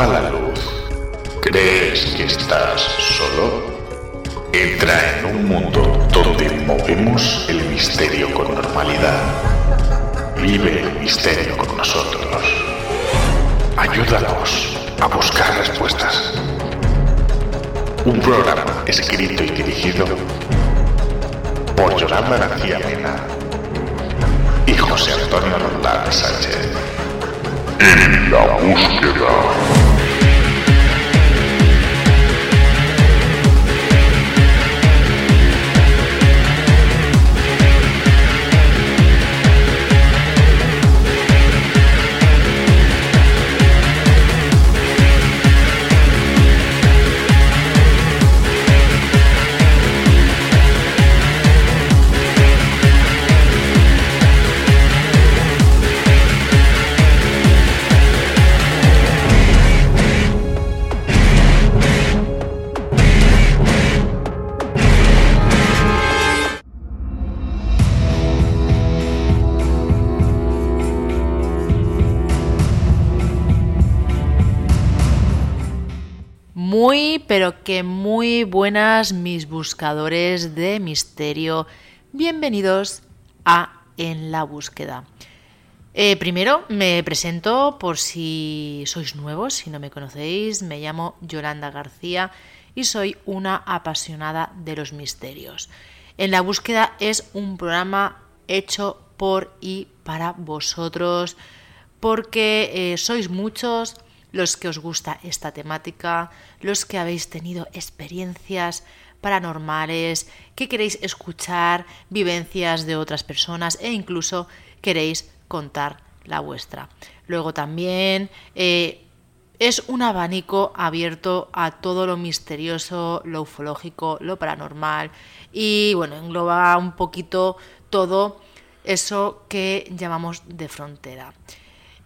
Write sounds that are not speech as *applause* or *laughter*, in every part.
apaga la luz. ¿Crees que estás solo? Entra en un mundo donde movemos el misterio con normalidad. Vive el misterio con nosotros. Ayúdanos a buscar respuestas. Un programa escrito y dirigido por Yolanda García Mena y José Antonio Roldán Sánchez. En la búsqueda. Muy buenas mis buscadores de misterio. Bienvenidos a En la búsqueda. Eh, primero me presento por si sois nuevos, si no me conocéis, me llamo Yolanda García y soy una apasionada de los misterios. En la búsqueda es un programa hecho por y para vosotros porque eh, sois muchos los que os gusta esta temática, los que habéis tenido experiencias paranormales, que queréis escuchar vivencias de otras personas e incluso queréis contar la vuestra. Luego también eh, es un abanico abierto a todo lo misterioso, lo ufológico, lo paranormal y bueno, engloba un poquito todo eso que llamamos de frontera.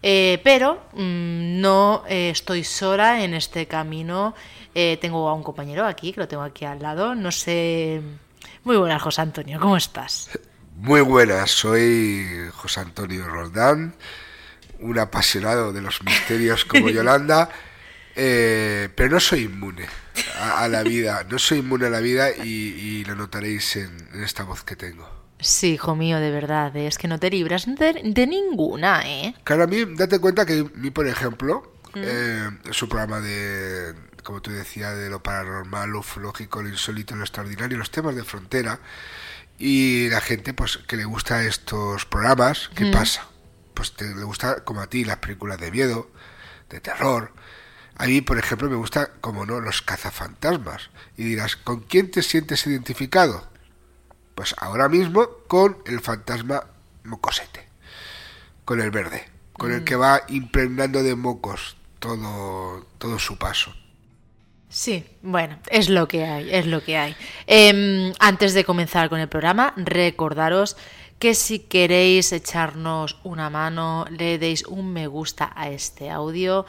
Eh, pero mm, no eh, estoy sola en este camino. Eh, tengo a un compañero aquí, que lo tengo aquí al lado. No sé. Muy buenas, José Antonio, ¿cómo estás? Muy buenas, soy José Antonio Roldán, un apasionado de los misterios como Yolanda, *laughs* pero no soy inmune a, la vida, no soy inmune a la vida y, lo notaréis en esta voz que tengo. Sí, hijo mío, de verdad, es que no te libras de, ninguna, ¿eh? Claro, a mí, date cuenta que mí, por ejemplo, mm. eh, es un programa de, como tú decías, de lo paranormal, lo ufológico, lo insólito, lo extraordinario, los temas de frontera, y la gente, pues, que le gusta estos programas, ¿qué mm. pasa? Pues te, le gusta, como a ti, las películas de miedo, de terror, a mí, por ejemplo, me gusta, como no, los cazafantasmas. Y dirás, ¿con quién te sientes identificado? Pues ahora mismo con el fantasma mocosete, con el verde, con el mm. que va impregnando de mocos todo, todo su paso. Sí, bueno, es lo que hay, es lo que hay. Em, antes de comenzar con el programa, recordaros que si queréis echarnos una mano, le deis un me gusta a este audio,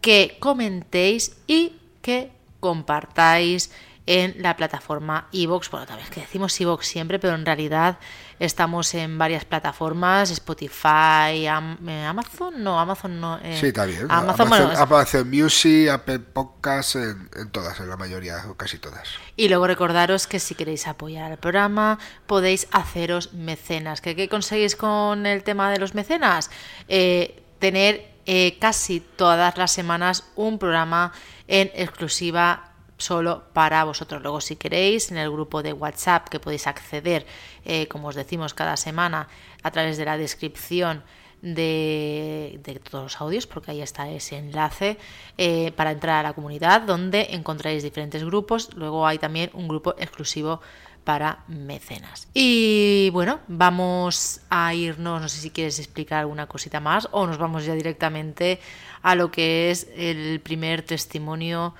que comentéis y que compartáis en la plataforma iVoox. Bueno, también es que decimos iVoox siempre, pero en realidad estamos en varias plataformas, Spotify, eh, Amazon, no, Amazon no. Eh, sí, está bien. Amazon, Amazon, Music, Apple Podcasts, en, todas, en la mayoría, o casi todas. Y luego recordaros que si queréis apoyar el programa, podéis haceros mecenas. ¿Qué, qué conseguís con el tema de los mecenas? Eh, tener casi todas las semanas un programa en exclusiva solo para vosotros. Luego, si queréis, en el grupo de WhatsApp que podéis acceder, eh, como os decimos cada semana, a través de la descripción de, todos los audios, porque ahí está ese enlace eh, para entrar a la comunidad, donde encontráis diferentes grupos. Luego hay también un grupo exclusivo para mecenas. Y bueno, vamos a irnos, no sé si quieres explicar alguna cosita más o nos vamos ya directamente a lo que es el primer testimonio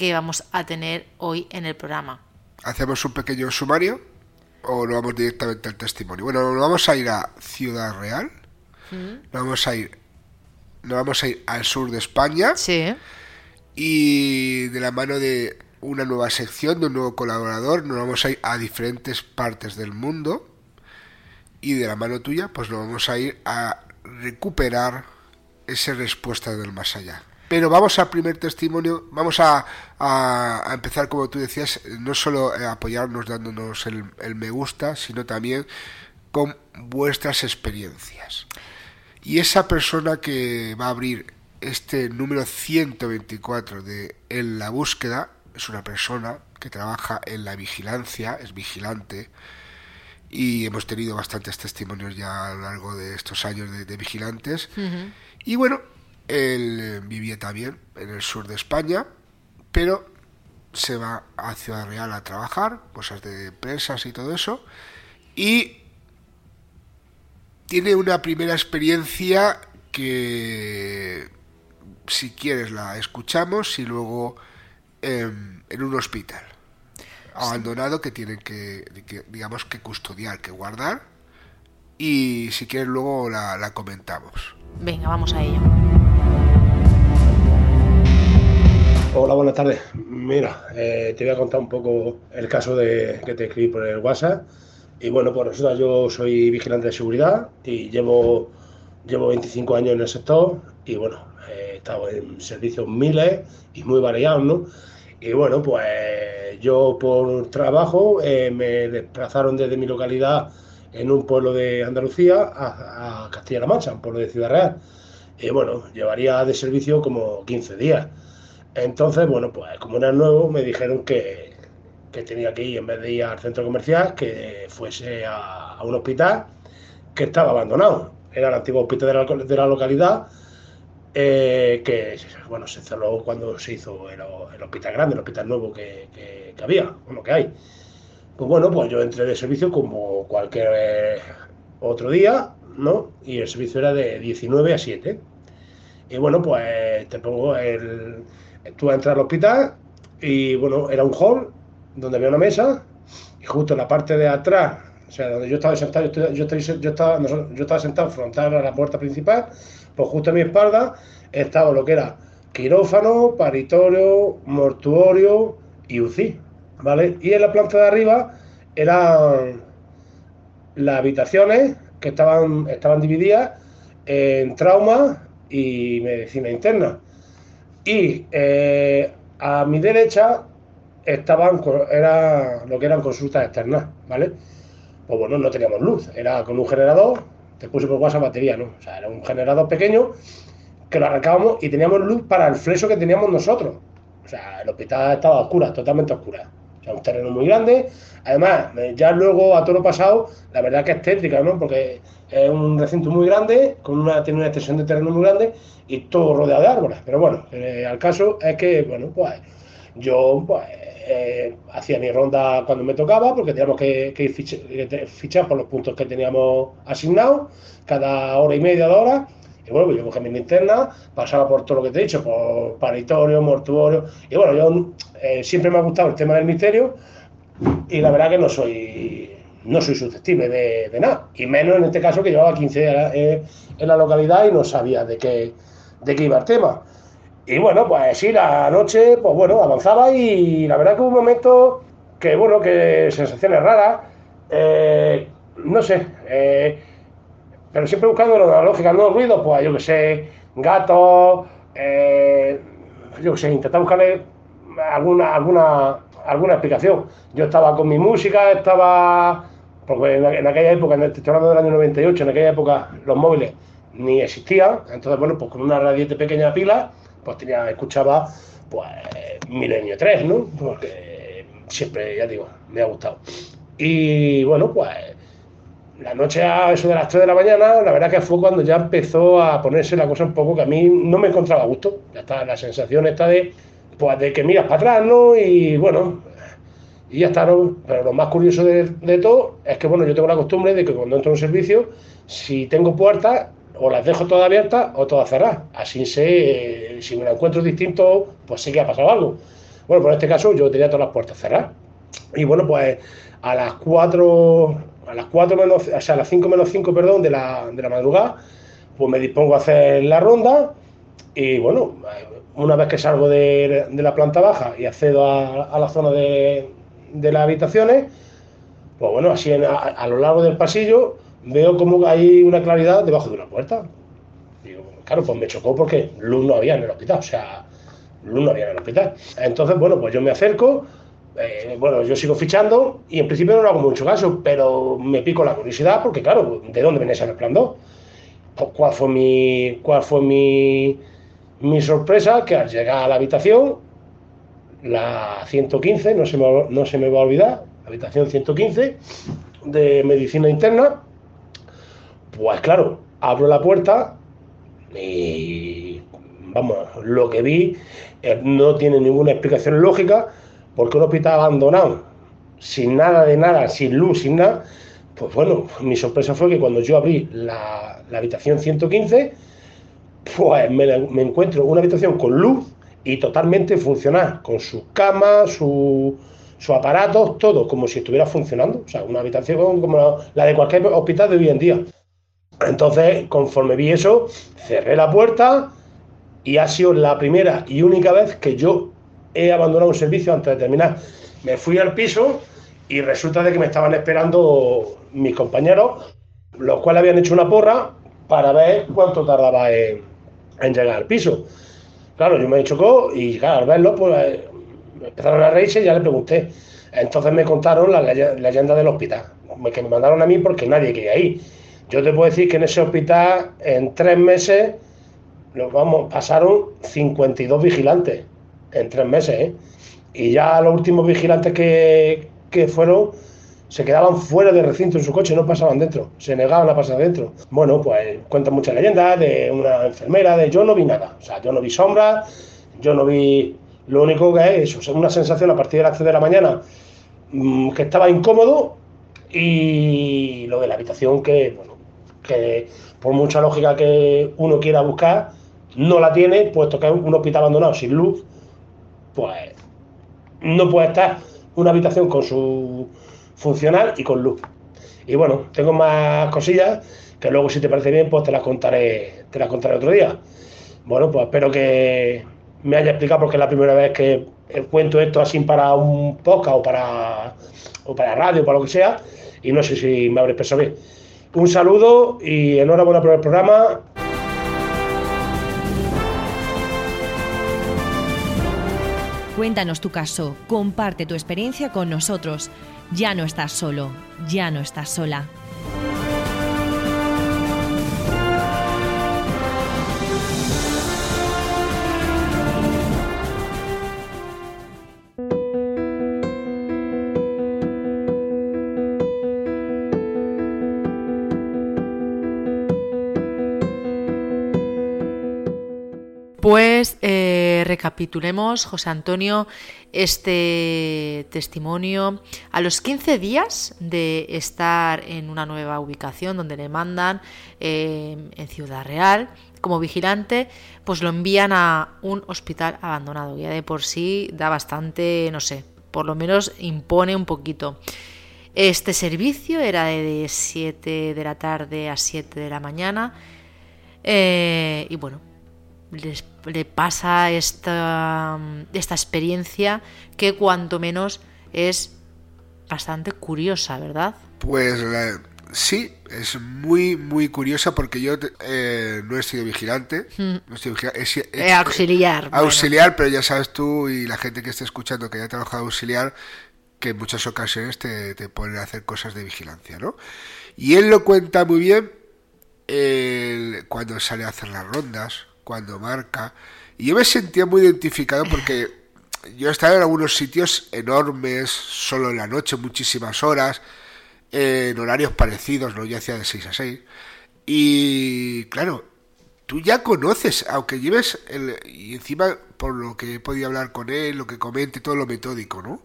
que vamos a tener hoy en el programa. ¿Hacemos un pequeño sumario o nos vamos directamente al testimonio? Bueno, nos vamos a ir a Ciudad Real, nos vamos a ir, nos vamos a ir al sur de España sí. y de la mano de una nueva sección, de un nuevo colaborador, nos vamos a ir a diferentes partes del mundo y de la mano tuya pues nos vamos a ir a recuperar esa respuesta del más allá. Pero vamos al primer testimonio, vamos a, a, empezar, como tú decías, no solo apoyarnos dándonos el, el me gusta, sino también con vuestras experiencias. Y esa persona que va a abrir este número 124 de En la búsqueda es una persona que trabaja en la vigilancia, es vigilante, y hemos tenido bastantes testimonios ya a lo largo de estos años de, vigilantes. Y bueno, él vivía también en el sur de España, pero se va a Ciudad Real a trabajar, cosas de presas y todo eso, y tiene una primera experiencia que si quieres la escuchamos y luego em, en un hospital abandonado que tienen que, digamos que custodiar, que guardar y si quieres luego la, comentamos. Venga, vamos a ello. Hola, buenas tardes. Mira, eh, te voy a contar un poco el caso de que te escribí por el WhatsApp. Y bueno, pues resulta yo soy vigilante de seguridad y llevo, llevo 25 años en el sector y bueno, he estado en servicios miles y muy variados, ¿no? Y bueno, pues yo por trabajo eh, me desplazaron desde mi localidad en un pueblo de Andalucía a, Castilla-La Mancha, un pueblo de Ciudad Real. Y bueno, llevaría de servicio como 15 días. Entonces, bueno, pues como era nuevo, me dijeron que, que tenía que ir, en vez de ir al centro comercial, que fuese a, un hospital que estaba abandonado. Era el antiguo hospital de la, de la localidad eh, que bueno, se cerró cuando se hizo el, hospital grande, el hospital nuevo que, que, había, bueno, que hay. Pues bueno, pues yo entré de servicio como cualquier otro día, ¿no? Y el servicio era de 19 a 7. Y bueno, pues te pongo el... Tú entras al hospital y bueno, era un hall donde había una mesa y justo en la parte de atrás, o sea, donde yo estaba sentado, yo, yo, yo, estaba, yo estaba sentado frontal a la puerta principal, pues justo a mi espalda estaba lo que era quirófano, paritorio, mortuorio y UCI, ¿vale? Y en la planta de arriba eran las habitaciones que estaban, estaban divididas en trauma y medicina interna. Y eh, a mi derecha estaban era lo que eran consultas externas, ¿vale? Pues bueno, no teníamos luz, era con un generador te puse por WhatsApp batería, ¿no? O sea, era un generador pequeño que lo arrancábamos y teníamos luz para el fleso que teníamos nosotros. O sea, el hospital estaba oscura, totalmente oscura. Un terreno muy grande. Además, ya luego a todo lo pasado, la verdad que es tétrica, ¿no? Porque es un recinto muy grande, con una, tiene una extensión de terreno muy grande y todo rodeado de árboles. Pero bueno, eh, al caso es que, bueno, pues yo pues, eh, hacía mi ronda cuando me tocaba, porque teníamos que, fichar, por los puntos que teníamos asignados, cada hora y media de hora. Y bueno, yo cogía mi linterna, pasaba por todo lo que te he dicho, por paritorio, mortuorio. Y bueno, yo eh, siempre me ha gustado el tema del misterio y la verdad que no soy no soy susceptible de, nada. Y menos en este caso que llevaba 15 días eh, en la localidad y no sabía de qué, de qué iba el tema. Y bueno, pues sí, la noche, pues bueno, avanzaba y la verdad que hubo un momento que, bueno, que sensaciones raras, eh, no sé, eh, pero siempre buscando la lógica, no ruidos, pues yo que sé, gatos, eh, yo que sé, intentar buscarle alguna, alguna, alguna explicación. Yo estaba con mi música, estaba, porque en, aquella época, en el, estoy del año 98, en aquella época los móviles ni existían, entonces bueno, pues con una radiante pequeña pila, pues tenía, escuchaba pues Milenio 3, ¿no? Porque siempre, ya digo, me ha gustado. Y bueno, pues la noche a eso de las 3 de la mañana, la verdad que fue cuando ya empezó a ponerse la cosa un poco que a mí no me encontraba a gusto. Ya está, la sensación está de, pues, de que miras para atrás, ¿no? Y bueno, y ya está. Pero lo más curioso de, de, todo es que, bueno, yo tengo la costumbre de que cuando entro en un servicio, si tengo puertas, o las dejo todas abiertas o todas cerradas. Así sé, eh, si me la encuentro distinto, pues sé que ha pasado algo. Bueno, por este caso yo tenía todas las puertas cerradas. Y bueno, pues a las 4, a las 4 menos, o sea, a las 5 menos 5, perdón, de la, de la madrugada, pues me dispongo a hacer la ronda y bueno, una vez que salgo de, de la planta baja y accedo a, a la zona de, de, las habitaciones, pues bueno, así a, a lo largo del pasillo, veo como hay una claridad debajo de una puerta. Digo, claro, pues me chocó porque luz no había en el hospital, o sea, luz no había en el hospital. Entonces, bueno, pues yo me acerco, eh, bueno, yo sigo fichando y en principio no hago mucho caso, pero me pico la curiosidad porque, claro, ¿de dónde venía ese resplandor? ¿Cuál fue mi, cuál fue mi, mi sorpresa? Que al llegar a la habitación, la 115, no se me, no se me va a olvidar, habitación 115 de medicina interna, pues claro, abro la puerta y vamos, lo que vi eh, no tiene ninguna explicación lógica porque un hospital abandonado, sin nada de nada, sin luz, sin nada, pues bueno, mi sorpresa fue que cuando yo abrí la, habitación 115, pues me, encuentro una habitación con luz y totalmente funcional, con sus camas, sus su aparatos, todo como si estuviera funcionando. O sea, una habitación como la de cualquier hospital de hoy en día. Entonces, conforme vi eso, cerré la puerta y ha sido la primera y única vez que yo he abandonado un servicio antes de terminar. Me fui al piso y resulta de que me estaban esperando mis compañeros, los cuales habían hecho una porra para ver cuánto tardaba en, llegar al piso. Claro, yo me chocó y claro, al verlo, pues empezaron a reírse y ya le pregunté. Entonces me contaron la leyenda del hospital, que me mandaron a mí porque nadie quería ir. Yo te puedo decir que en ese hospital, en tres meses, vamos, pasaron 52 vigilantes en tres meses, ¿eh? Y ya los últimos vigilantes que, que fueron se quedaban fuera del recinto en su coche, no pasaban dentro, se negaban a pasar dentro. Bueno, pues cuentan muchas leyendas de una enfermera, de yo no vi nada, o sea, yo no vi sombras, yo no vi, lo único que es eso, una sensación a partir de las 3 de la mañana mmm, que estaba incómodo y lo de la habitación que, bueno, que por mucha lógica que uno quiera buscar, no la tiene, puesto que es un hospital abandonado sin luz, pues no puede estar una habitación con su funcional y con luz. Y bueno, tengo más cosillas que luego si te parece bien, pues te las contaré, te las contaré otro día. Bueno, pues espero que me haya explicado porque es la primera vez que cuento esto así para un podcast o para, o para radio, para lo que sea, y no sé si me habré expresado bien. Un saludo y enhorabuena por el programa. Cuéntanos tu caso, comparte tu experiencia con nosotros. Ya no estás solo, ya no estás sola. Pues eh, recapitulemos, José Antonio, este testimonio. A los 15 días de estar en una nueva ubicación donde le mandan eh, en Ciudad Real como vigilante, pues lo envían a un hospital abandonado. Ya de por sí da bastante, no sé, por lo menos impone un poquito. Este servicio era de 7 de la tarde a 7 de la mañana. Eh, y bueno, les, le pasa esta, esta experiencia que cuanto menos es bastante curiosa, ¿verdad? Pues la, sí, es muy, muy curiosa porque yo eh, no he sido vigilante. Mm. No he sido vigilante Eh, auxiliar. bueno. auxiliar, pero ya sabes tú y la gente que esté escuchando que haya trabajado auxiliar, que en muchas ocasiones te, te ponen a hacer cosas de vigilancia, ¿no? Y él lo cuenta muy bien cuando sale a hacer las rondas, cuando marca. Y yo me sentía muy identificado porque yo he estado en algunos sitios enormes, solo en la noche, muchísimas horas, en horarios parecidos, ¿no? Yo hacía de 6 a 6. Y claro, tú ya conoces, aunque lleves el, y encima por lo que he podido hablar con él, lo que comente, todo lo metódico, ¿no?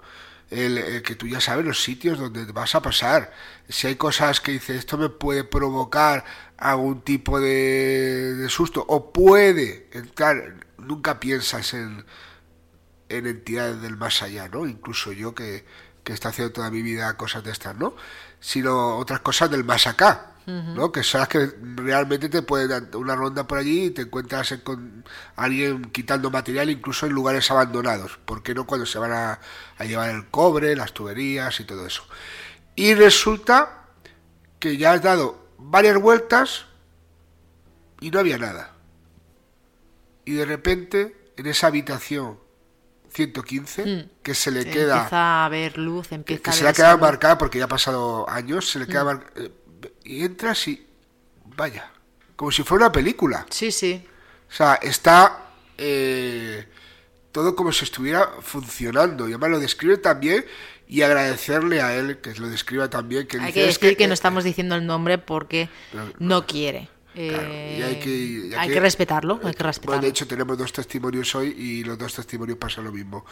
El, el que tú ya sabes los sitios donde vas a pasar. Si hay cosas que dices, esto me puede provocar algún tipo de, de susto, o puede entrar, nunca piensas en, en entidades del más allá, ¿no? Incluso yo que, que está haciendo toda mi vida cosas de estas, ¿no? Sino otras cosas del más acá, ¿no? Que son las que realmente te pueden dar una ronda por allí y te encuentras en- con alguien quitando material incluso en lugares abandonados. ¿Por qué no cuando se van a, a llevar el cobre, las tuberías y todo eso? Y resulta que ya has dado varias vueltas y no había nada. Y de repente, en esa habitación 115, Mm. que se le Se queda Empieza a ver luz, que, empieza que a se le ha quedado marcada porque ya ha pasado años, se le queda Mm. mar- eh, y entras y vaya, como si fuera una película. Sí, sí. O sea, está eh, todo como si estuviera funcionando. Y además lo describe también y agradecerle a él que lo describa también. Que Hay dice, que "Es decir que eh, no estamos diciendo el nombre porque no quiere. Claro, Eh, y hay que, y hay que respetarlo, hay que Bueno, respetarlo. de hecho, tenemos dos testimonios hoy y los dos testimonios pasa lo mismo.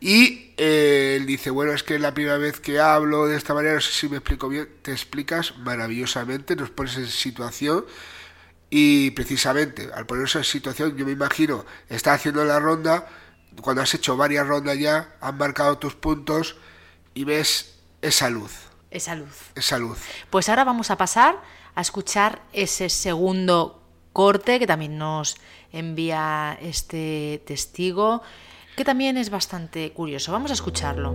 Y eh, él dice, bueno, es que es la primera vez que hablo de esta manera, no sé si me explico bien, te explicas maravillosamente, nos pones en situación y precisamente al ponerse en situación, yo me imagino, estás haciendo la ronda, cuando has hecho varias rondas ya, han marcado tus puntos y ves esa luz, Esa luz. esa luz. Pues ahora vamos a pasar a escuchar ese segundo corte que también nos envía este testigo, que también es bastante curioso. Vamos a escucharlo.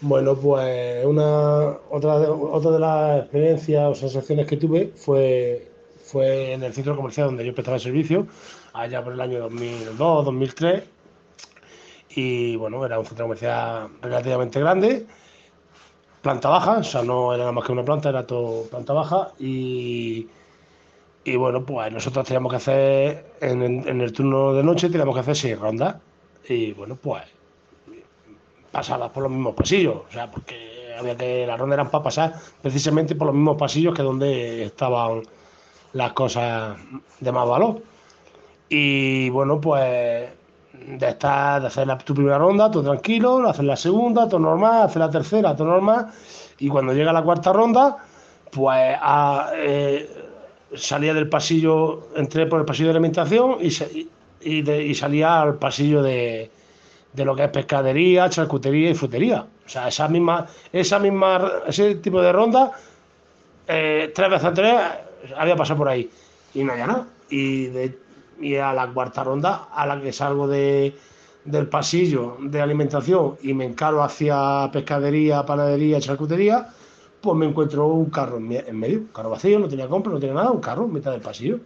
Bueno, pues una otra de, otra de las experiencias o sensaciones que tuve fue, fue en el centro comercial donde yo prestaba servicio, allá por el año 2002, 2003. Y bueno, era un centro comercial relativamente grande, planta baja, o sea, no era nada más que una planta, era todo planta baja. Y, y bueno, pues nosotros teníamos que hacer, en, el turno de noche, teníamos que hacer seis rondas. Y bueno, pues pasadas por los mismos pasillos, o sea, porque había que las rondas eran para pasar precisamente por los mismos pasillos que donde estaban las cosas de más valor. Y bueno, pues de estar, de hacer la, tu primera ronda, todo tranquilo, hacer la segunda, todo normal, hacer la tercera, todo normal, y cuando llega la cuarta ronda, pues eh, salía del pasillo, entré por el pasillo de alimentación y, sa- y- de- y salía al pasillo de, de lo que es pescadería, charcutería y frutería. O sea, esa misma, esa misma, ese tipo de ronda, eh, tres veces antes había pasado por ahí y no había nada. Y, de, y a la cuarta ronda, a la que salgo de, del pasillo de alimentación y me encaro hacia pescadería, panadería, charcutería, pues me encuentro un carro en, me- en medio, un carro vacío, no tenía compra, no tenía nada, un carro en mitad del pasillo.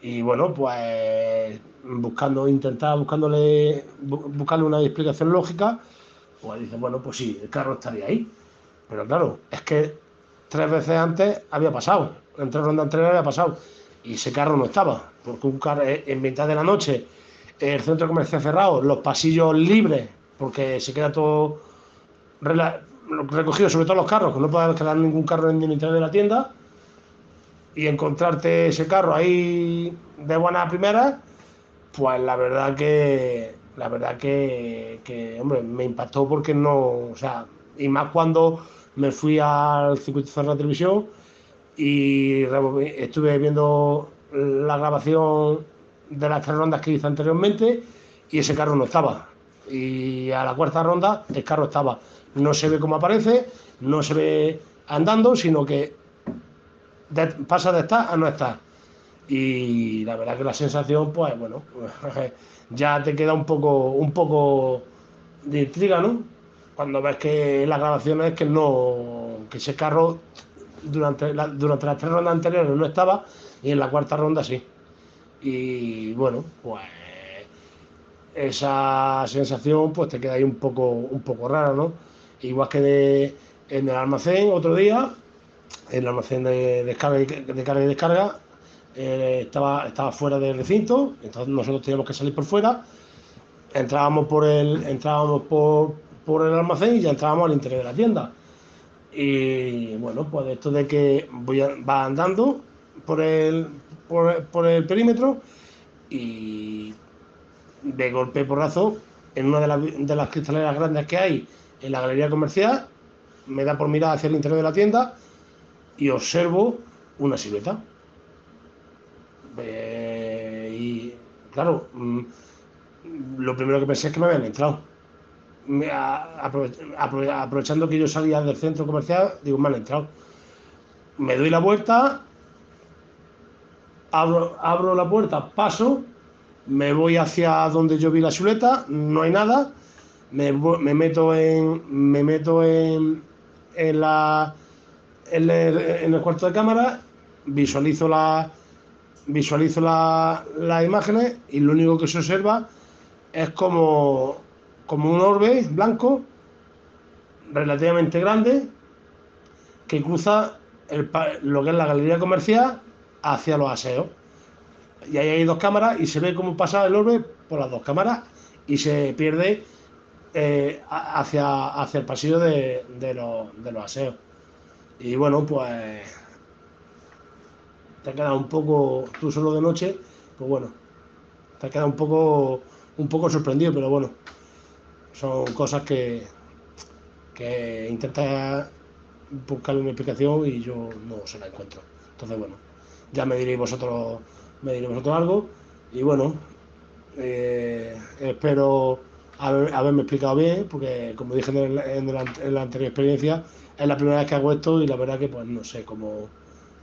Y bueno, pues buscando, intentaba buscándole, bu- buscarle una explicación lógica, pues dice, bueno, pues sí, el carro estaría ahí. Pero claro, es que tres veces antes había pasado, en tres rondas anteriores había pasado, y ese carro no estaba, porque un eh, en mitad de la noche, el centro comercial cerrado, los pasillos libres, porque se queda todo recogido, sobre todo los carros, que no puede quedar ningún carro en el de la tienda, y encontrarte ese carro ahí de buena primera, pues la verdad que la verdad que, me impactó porque no, o sea, y más cuando me fui al circuito de televisión y estuve viendo la grabación de las tres rondas que hice anteriormente y ese carro no estaba. Y a la cuarta ronda el carro estaba. No se ve cómo aparece, no se ve andando, sino que pasa de estar a no estar. Y la verdad que la sensación, pues bueno, *laughs* ya te queda un poco, un poco de intriga, ¿no? Cuando ves que las grabaciones que no, que ese carro durante, la- durante las tres rondas anteriores no estaba y en la cuarta ronda sí. Y bueno, pues esa sensación pues te queda ahí un poco, un poco rara, ¿no? Igual que en el almacén otro día, en el almacén de descarga de carga y descarga, eh, estaba, estaba fuera del recinto, entonces nosotros teníamos que salir por fuera, entrábamos por el, entrábamos por, por el almacén y ya entrábamos al interior de la tienda. Y bueno, pues esto de que voy a- va andando por el, por, el perímetro y de golpe porrazo en una de las, cristaleras grandes que hay en la galería comercial, me da por mirar hacia el interior de la tienda y observo una silueta. Eh, y claro, mm, lo primero que pensé es que me habían entrado. Aprovechando que yo salía del centro comercial, digo, me han entrado. Me doy la vuelta, abro, abro la puerta, paso, me voy hacia donde yo vi la silueta, no hay nada, me, me meto en, me meto en, en, la, en, el, cuarto de cámara, visualizo la visualizo las imágenes y lo único que se observa es como, como un orbe blanco relativamente grande que cruza lo que es la galería comercial hacia los aseos. Y ahí hay dos cámaras y se ve cómo pasa el orbe por las dos cámaras y se pierde eh, hacia, hacia el pasillo de, los, de los aseos. Y bueno, pues te ha quedado un poco, tú solo de noche, pues bueno, te ha quedado un poco, un poco sorprendido, pero bueno, son cosas que, que intenta buscarle una explicación y yo no se la encuentro. Entonces, bueno, ya me diréis vosotros, me diréis vosotros algo y bueno, eh, espero haberme explicado bien, porque como dije en, la, anterior experiencia, es la primera vez que hago esto y la verdad que pues no sé cómo, o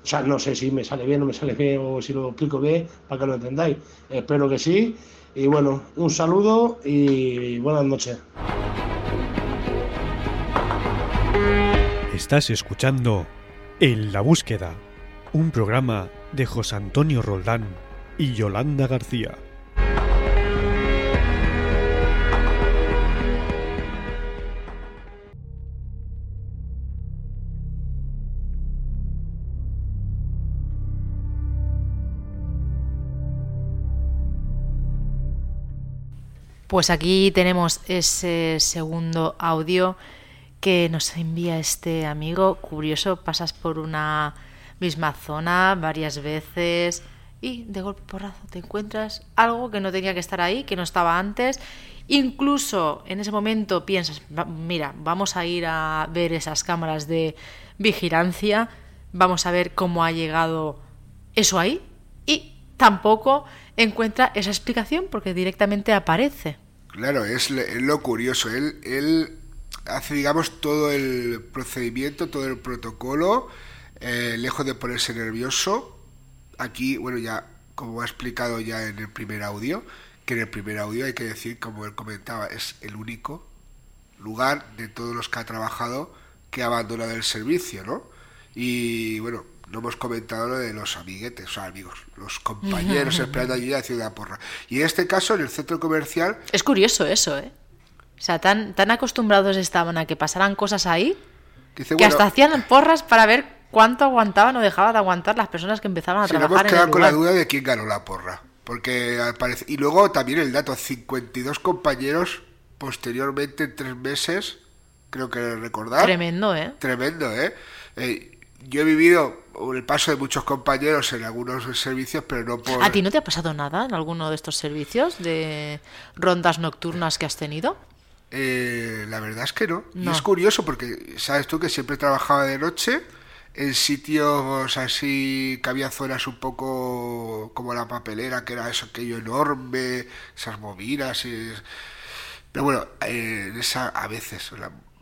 sea, no sé si me sale bien o me sale bien o si lo explico bien para que lo entendáis. Espero que sí. Y bueno, un saludo y buenas noches. Estás escuchando En la búsqueda, un programa de José Antonio Roldán y Yolanda García. Pues aquí tenemos ese segundo audio que nos envía este amigo. Curioso, pasas por una misma zona varias veces y de golpe porrazo te encuentras algo que no tenía que estar ahí, que no estaba antes. Incluso en ese momento piensas, mira, vamos a ir a ver esas cámaras de vigilancia, vamos a ver cómo ha llegado eso ahí y tampoco encuentra esa explicación porque directamente aparece. Claro, es, lo curioso. Él, él hace, digamos, todo el procedimiento, todo el protocolo, eh, lejos de ponerse nervioso. Aquí, bueno, ya, como ha explicado ya en el primer audio, que en el primer audio hay que decir, como él comentaba, es el único lugar de todos los que ha trabajado que ha abandonado el servicio, ¿no? Y bueno, no hemos comentado lo de los amiguetes, o sea, amigos, los compañeros esperando allí a Ciudad Porra. Y en este caso, en el centro comercial... Es curioso eso, ¿eh? O sea, tan, tan acostumbrados estaban a que pasaran cosas ahí que, hasta hacían porras para ver cuánto aguantaban o dejaban de aguantar las personas que empezaban a trabajar. Nos hemos quedado con la duda de quién ganó la porra. Porque al parecer... Y luego también el dato, 52 compañeros posteriormente en tres meses, creo que recordar. Tremendo, ¿eh? Tremendo, ¿eh? eh yo he vivido el paso de muchos compañeros en algunos servicios, pero no por... ¿A ti no te ha pasado nada en alguno de estos servicios de rondas nocturnas que has tenido? Eh, la verdad es que no. Y es curioso porque sabes tú que siempre trabajaba de noche en sitios así que había zonas un poco como la papelera, que era eso aquello enorme, esas movidas. Y... Pero bueno, eh, esa, a veces,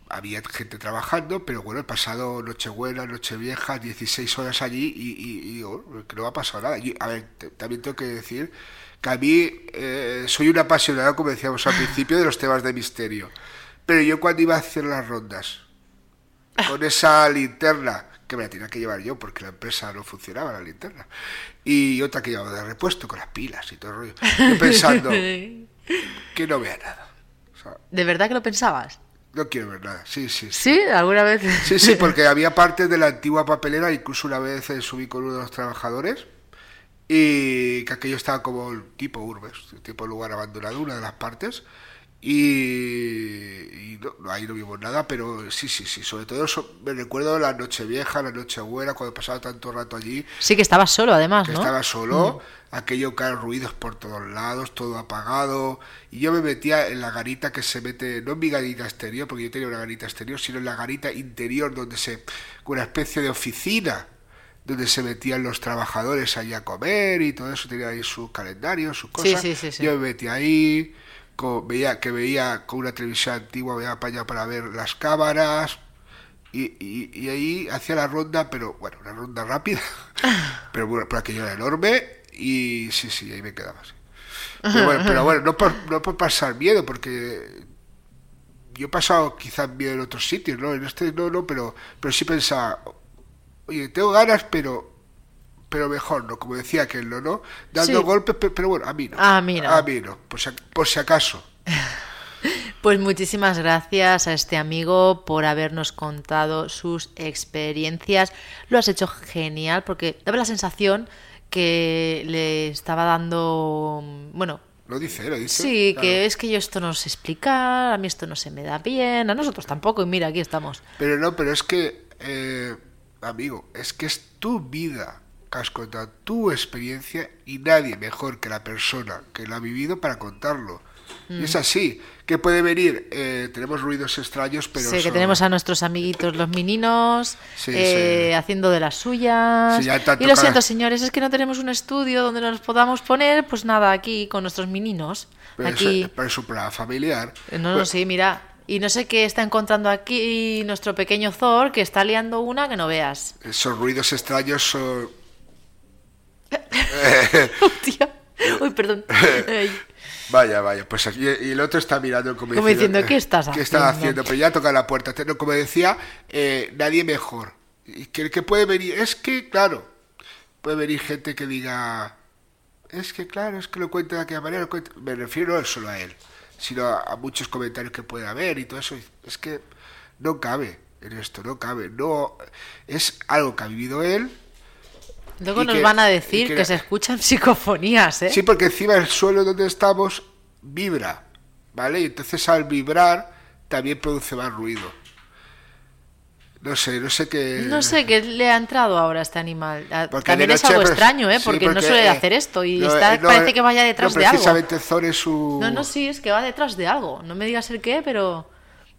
había gente trabajando, pero bueno, he pasado Nochebuena, Nochevieja, 16 horas allí y, digo, que no ha pasado nada. a ver, también tengo que decir que a mí eh, soy un apasionado, como decíamos al principio, de los temas de misterio. Pero yo cuando iba a hacer las rondas con esa linterna, que me la tenía que llevar yo porque la empresa no funcionaba la linterna, y otra que llevaba de repuesto con las pilas y todo el rollo, yo pensando *laughs* que no vea nada. ¿De verdad que lo pensabas? No quiero ver nada, sí, sí. ¿Sí? ¿Alguna vez? Sí, sí, porque había parte de la antigua papelera, incluso una vez subí con uno de los trabajadores y que aquello estaba como tipo urbes, tipo lugar abandonado, una de las partes. Y, no, ahí no vimos nada, pero sí, sí, sí. Sobre todo eso, me recuerdo la noche vieja, la noche buena, cuando pasaba tanto rato allí. Sí, que estaba solo además, ¿no? Estaba solo, mm. aquello que ruidos por todos lados, todo apagado. Y yo me metía en la garita que se mete, no en mi garita exterior, porque yo tenía una garita exterior, sino en la garita interior, donde se. una especie de oficina donde se metían los trabajadores allá a comer y todo eso, tenía ahí sus calendarios, sus cosas. Sí, sí, sí, Yo me metí ahí, veía que veía con una televisión antigua, veía para allá para ver las cámaras. Y, y, ahí hacía la ronda, pero bueno, una ronda rápida, *laughs* pero bueno, pero aquello era enorme y sí, sí, ahí me quedaba así. Pero *laughs* bueno, pero bueno no, por, no por pasar miedo, porque yo he pasado quizás bien en otros sitios, ¿no? En este no, no, pero, pero sí pensaba, oye, tengo ganas, pero pero mejor no, como decía aquel, ¿no? Dando Sí. golpes, pe- pero, bueno, a mí no. A mí no. A mí no, por si, por si acaso. *laughs* Pues muchísimas gracias a este amigo por habernos contado sus experiencias. Lo has hecho genial porque daba la sensación que le estaba dando, bueno, Lo dice, lo dice. sí, claro. que es que yo esto no sé explicar, a mí esto no se me da bien, a nosotros tampoco, y mira, aquí estamos. Pero no, pero es que, eh, amigo, es que es tu vida has contado, tu experiencia y nadie mejor que la persona que la ha vivido para contarlo. Y Mm. es así, que puede venir, eh, tenemos ruidos extraños, pero... que son- tenemos a nuestros amiguitos los meninos Sí, eh, sí. haciendo de las suyas. Sí, ya y lo cada- siento, señores, es que no tenemos un estudio donde nos podamos poner, pues nada, aquí con nuestros meninos. Pero Aquí. es, un programa familiar. No, no, Pues- sí, mira. Y no sé qué está encontrando aquí nuestro pequeño Thor, que está liando una que no veas. Esos ruidos extraños son... *laughs* *laughs* Hostia. Uy, perdón. Ay. Vaya, vaya, pues aquí y el otro está mirando como, Como diciendo, eh, ¿qué estás ¿Qué estás haciendo? haciendo? Pero ya toca la puerta. Como decía, eh, nadie mejor. Y que, que puede venir, es que, claro, puede venir gente que diga, es que, claro, es que lo cuenta de aquella manera. lo cuenta-". Me refiero no solo a él, sino a, a muchos comentarios que puede haber y todo eso. Es que no cabe en esto, no cabe. No, es algo que ha vivido él. Luego nos que- van a decir que- que, se escuchan psicofonías, ¿eh? Sí, porque encima el suelo donde estamos vibra, ¿vale? Y entonces al vibrar también produce más ruido. No sé, no sé qué... No sé qué le ha entrado ahora a este animal. Porque También es algo pues, extraño, ¿eh? sí, Porque, no suele eh, hacer esto y no, está, eh, no, parece que vaya detrás no, de algo. precisamente Thor es su... No, no, sí, es que va detrás de algo. No me digas el qué, pero.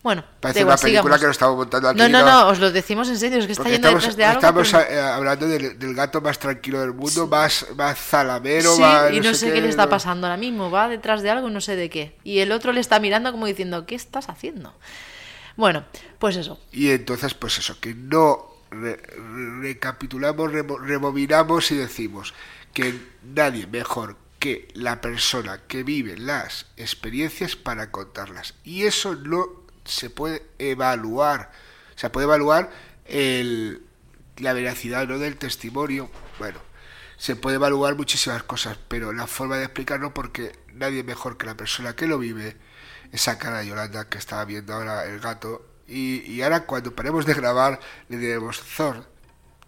Bueno, Parece igual, una película sigamos. que lo estamos montando aquí. No, no, no, os lo decimos en serio, es que está yendo estamos, detrás de algo. estamos pero- hablando del, del gato más tranquilo del mundo, más, más zalamero, Sí, más y no sé qué le está pasando ahora mismo. Va detrás de algo no sé de qué. Y el otro le está mirando como diciendo, ¿qué estás haciendo? Bueno, pues eso. Y entonces, pues eso, que no re- re- recapitulamos, remo- rebobinamos y decimos que nadie mejor que la persona que vive las experiencias para contarlas. Y eso no se puede evaluar. Se puede evaluar el, la veracidad ¿no? del testimonio. Bueno, se puede evaluar muchísimas cosas, pero la forma de explicarlo porque nadie mejor que la persona que lo vive, esa cara de Yolanda que estaba viendo ahora el gato, y, y ahora cuando paremos de grabar le diremos, Thor,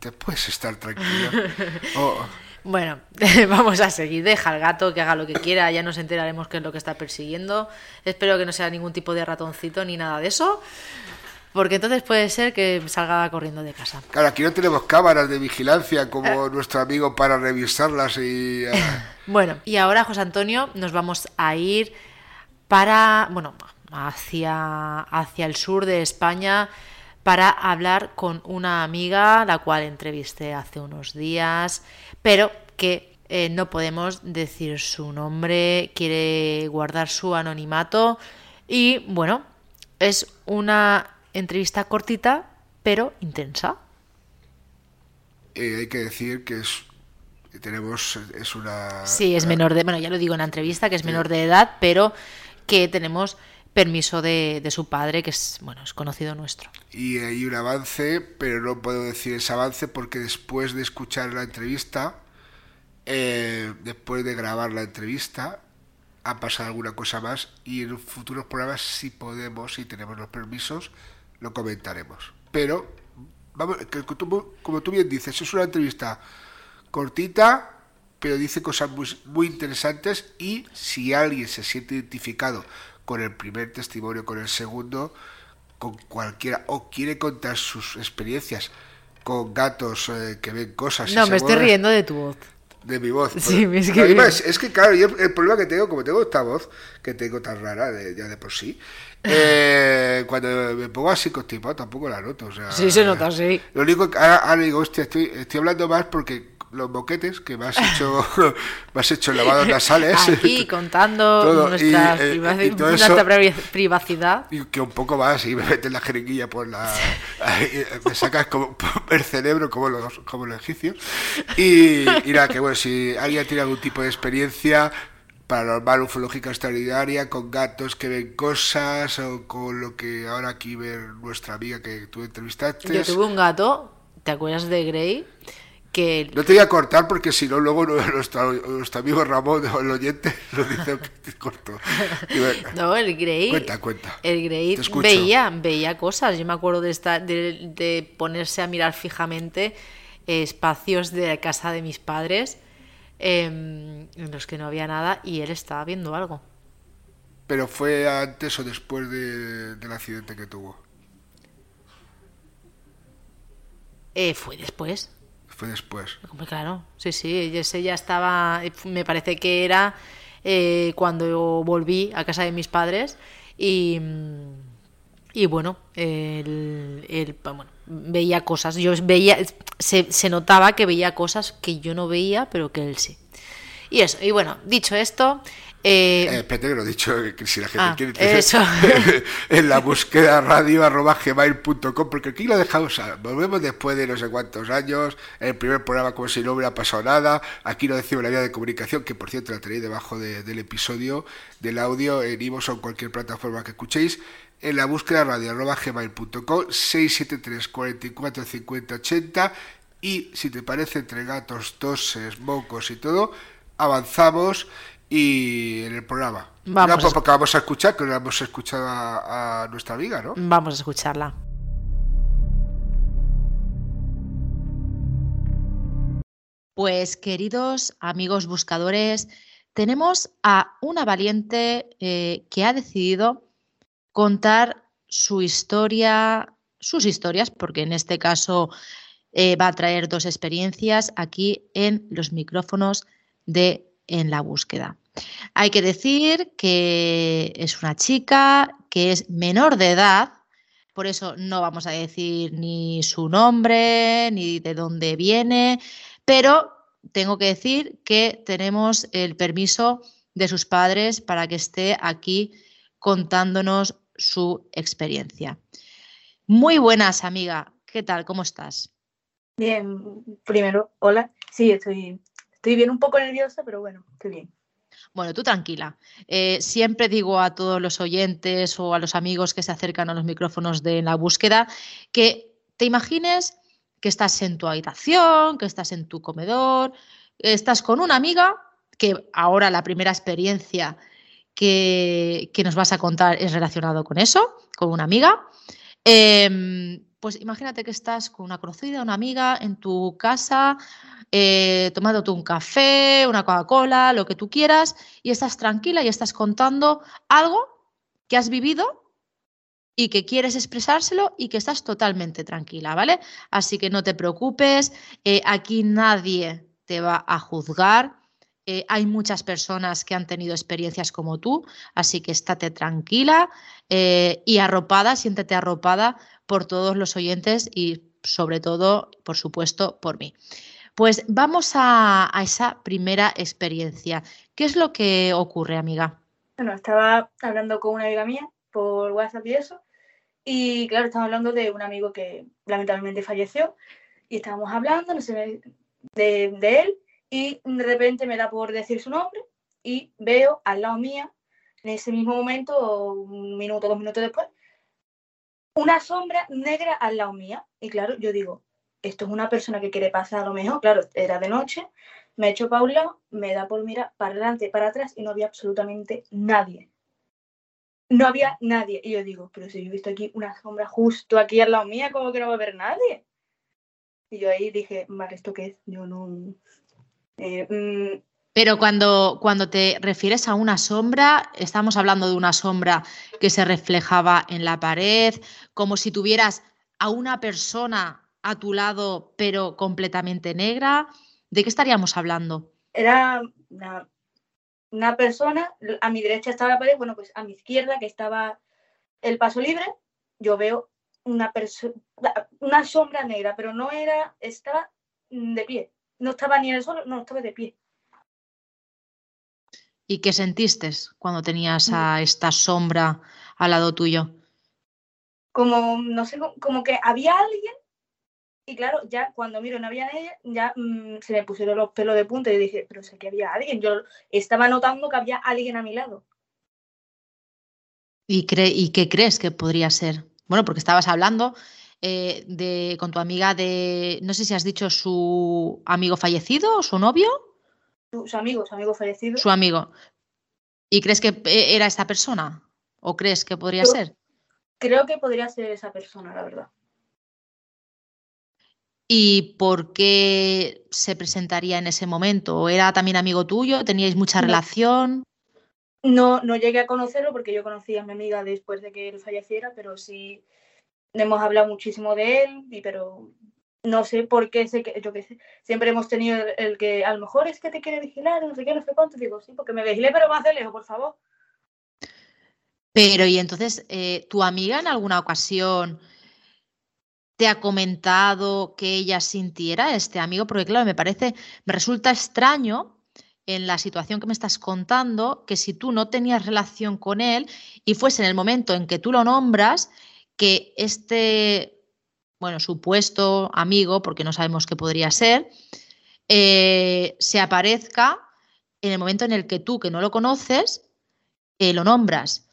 te puedes estar tranquilo. *laughs* Oh, Bueno, *laughs* vamos a seguir. Deja al gato que haga lo que quiera. Ya nos enteraremos qué es lo que está persiguiendo. Espero que no sea ningún tipo de ratoncito ni nada de eso. Porque entonces puede ser que salga corriendo de casa. claro, aquí no tenemos cámaras de vigilancia Eh. como nuestro amigo para revisarlas y... ah, *laughs* Bueno, y ahora, José Antonio, nos vamos a ir para, bueno, hacia, hacia el sur de España para hablar con una amiga, la cual entrevisté hace unos días, pero que eh, no podemos decir su nombre, quiere guardar su anonimato y, bueno, es una entrevista cortita, pero intensa. eh, hay que decir que es... tenemos... es una... Sí, es menor de, bueno, ya lo digo en la entrevista, que es menor de edad, pero que tenemos permiso de, su padre, que es, bueno, es conocido nuestro. y hay un avance, pero no puedo decir ese avance porque después de escuchar la entrevista, eh, después de grabar la entrevista, ha pasado alguna cosa más y en futuros programas, si podemos, si tenemos los permisos, lo comentaremos. Pero, vamos, que como tú bien dices, es una entrevista cortita, pero dice cosas muy, muy interesantes y si alguien se siente identificado con el primer testimonio, con el segundo, con cualquiera, o quiere contar sus experiencias con gatos eh, que ven cosas. No, me estoy riendo de tu voz. De mi voz. Sí, es que- Además, es que claro, yo el problema que tengo, como tengo esta voz, que tengo tan rara de- ya de por sí, *laughs* eh, cuando me pongo así constipado tampoco la noto. O sea, Sí, se nota, sí. Lo único que ahora, ahora digo, hostia, estoy, estoy hablando más porque los boquetes que me has hecho, *laughs* me has hecho lavados nasales. Aquí contando *laughs* Todo, nuestra y, eh, privaci- y todo nuestra eso- *laughs* pri- privacidad. Y que un poco más y me metes la jeringuilla por la. eh, me sacas como el cerebro como los, como los egipcios. Y, y nada, que bueno, si alguien tiene algún tipo de experiencia, paranormal, ufológica extraordinaria, con gatos que ven cosas, o con lo que ahora aquí ve nuestra amiga que tú entrevistaste. Yo tuve un gato, ¿te acuerdas de Grey? Que No te voy a cortar porque si no, luego nuestro, *laughs* nuestro amigo Ramón, el oyente, nos dice que te corto. Bueno, *laughs* No, el Grey. Cuenta, cuenta. El Grey veía, veía cosas. Yo me acuerdo de, estar, de, de ponerse a mirar fijamente eh, espacios de la casa de mis padres em, en los que no había nada y él estaba viendo algo. Pero fue antes o después de- del accidente que tuvo. Eh, fue después. Fue después. Claro, sí, sí, ya estaba, me parece que era eh, cuando volví a casa de mis padres y, y bueno, él, él, bueno, veía cosas, yo veía, se, se notaba que veía cosas que yo no veía, pero que él sí. Y eso, y bueno, dicho esto, eh, Eh, espérate que lo he dicho, que si la gente Ah, quiere eso. *laughs* en la búsqueda radio arroba gmail.com, porque aquí lo dejamos, volvemos después de no sé cuántos años, el primer programa como si no hubiera pasado nada, aquí lo decimos la vía de comunicación, que por cierto la tenéis debajo de- del episodio, del audio, en iVoox o en cualquier plataforma que escuchéis, en la búsqueda radio arroba gmail.com, 673 44 50 80, y si te parece entre gatos, toses, mocos y todo, avanzamos y en el programa. Vamos No, pues porque vamos a escuchar, que no hemos escuchado a, a nuestra amiga, ¿no? vamos a escucharla. Pues queridos amigos buscadores, tenemos a una valiente eh, que ha decidido contar su historia, sus historias, porque en este caso eh, va a traer dos experiencias aquí en los micrófonos de En la búsqueda. Hay que decir que es una chica que es menor de edad, por eso no vamos a decir ni su nombre, ni de dónde viene, pero tengo que decir que tenemos el permiso de sus padres para que esté aquí contándonos su experiencia. Muy buenas, amiga. ¿Qué tal? ¿Cómo estás? Bien, primero, hola. Sí, estoy, estoy bien, un poco nerviosa, pero bueno, estoy bien. Bueno, tú tranquila. Eh, siempre digo a todos los oyentes o a los amigos que se acercan a los micrófonos de la búsqueda que te imagines que estás en tu habitación, que estás en tu comedor, estás con una amiga, que ahora la primera experiencia que, que nos vas a contar es relacionado con eso, con una amiga. Em, pues imagínate que estás con una conocida, una amiga en tu casa, eh, tomándote un café, una Coca-Cola, lo que tú quieras, y estás tranquila y estás contando algo que has vivido y que quieres expresárselo y que estás totalmente tranquila, ¿vale? Así que no te preocupes, eh, aquí nadie te va a juzgar. eh, hay muchas personas que han tenido experiencias como tú, así que estate tranquila eh, y arropada, siéntete arropada por todos los oyentes y sobre todo, por supuesto, por mí. Pues vamos a, esa primera experiencia. ¿Qué es lo que ocurre, amiga? Bueno, estaba hablando con una amiga mía por WhatsApp y eso, y claro, estamos hablando de un amigo que lamentablemente falleció, y estábamos hablando, no sé, de él, y de repente me da por decir su nombre, y veo al lado mía, en ese mismo momento, un minuto, dos minutos después, una sombra negra al lado mía, y claro, yo digo, esto es una persona que quiere pasar a lo mejor, claro, era de noche, me echo para me da por mirar para adelante, para atrás y no había absolutamente nadie. No había nadie. Y yo digo, pero si yo he visto aquí una sombra justo aquí al lado mía, ¿cómo que no va a haber nadie? Y yo ahí dije, vale, ¿esto qué es? Yo no... eh, mm, Pero cuando, cuando te refieres a una sombra, estamos hablando de una sombra que se reflejaba en la pared, como si tuvieras a una persona a tu lado, pero completamente negra. ¿De qué estaríamos hablando? era una, persona, a mi derecha estaba la pared, bueno, pues a mi izquierda, que estaba el paso libre, yo veo una persona, una sombra negra, pero no era, estaba de pie, no estaba ni en el suelo, no, estaba de pie. ¿Y qué sentiste cuando tenías a esta sombra al lado tuyo? Como, no sé, como- como que había alguien Y claro, ya cuando miro no había nadie, ya mm, se me pusieron los pelos de punta y dije, pero sé que había alguien. Yo estaba notando que había alguien a mi lado. ¿Y, ¿Y qué crees que podría ser? Bueno, porque estabas hablando eh, de, con tu amiga de, no sé si has dicho su amigo fallecido o su novio. Su, amigo, su amigo fallecido. Su amigo. ¿Y crees que eh, era esta persona? ¿O crees que podría ser? Creo que podría ser esa persona, la verdad. ¿Y por qué se presentaría en ese momento? ¿Era también amigo tuyo? ¿Teníais mucha relación? No, no llegué a conocerlo porque yo conocí a mi amiga después de que él falleciera, pero sí hemos hablado muchísimo de él, y, pero no sé por qué, sé que, yo qué sé, siempre hemos tenido el, que a lo mejor es que te quiere vigilar, no sé qué, no sé cuánto, digo, sí, porque me vigilé, pero más de lejos, por favor. Pero, y entonces, eh, ¿tu amiga en alguna ocasión te ha comentado que ella sintiera este amigo? Porque claro, me parece, me resulta extraño en la situación que me estás contando que si tú no tenías relación con él y fuese en el momento en que tú lo nombras, que este, bueno, supuesto amigo, porque no sabemos qué podría ser, eh, se aparezca en el momento en el que tú, que no lo conoces, eh, lo nombras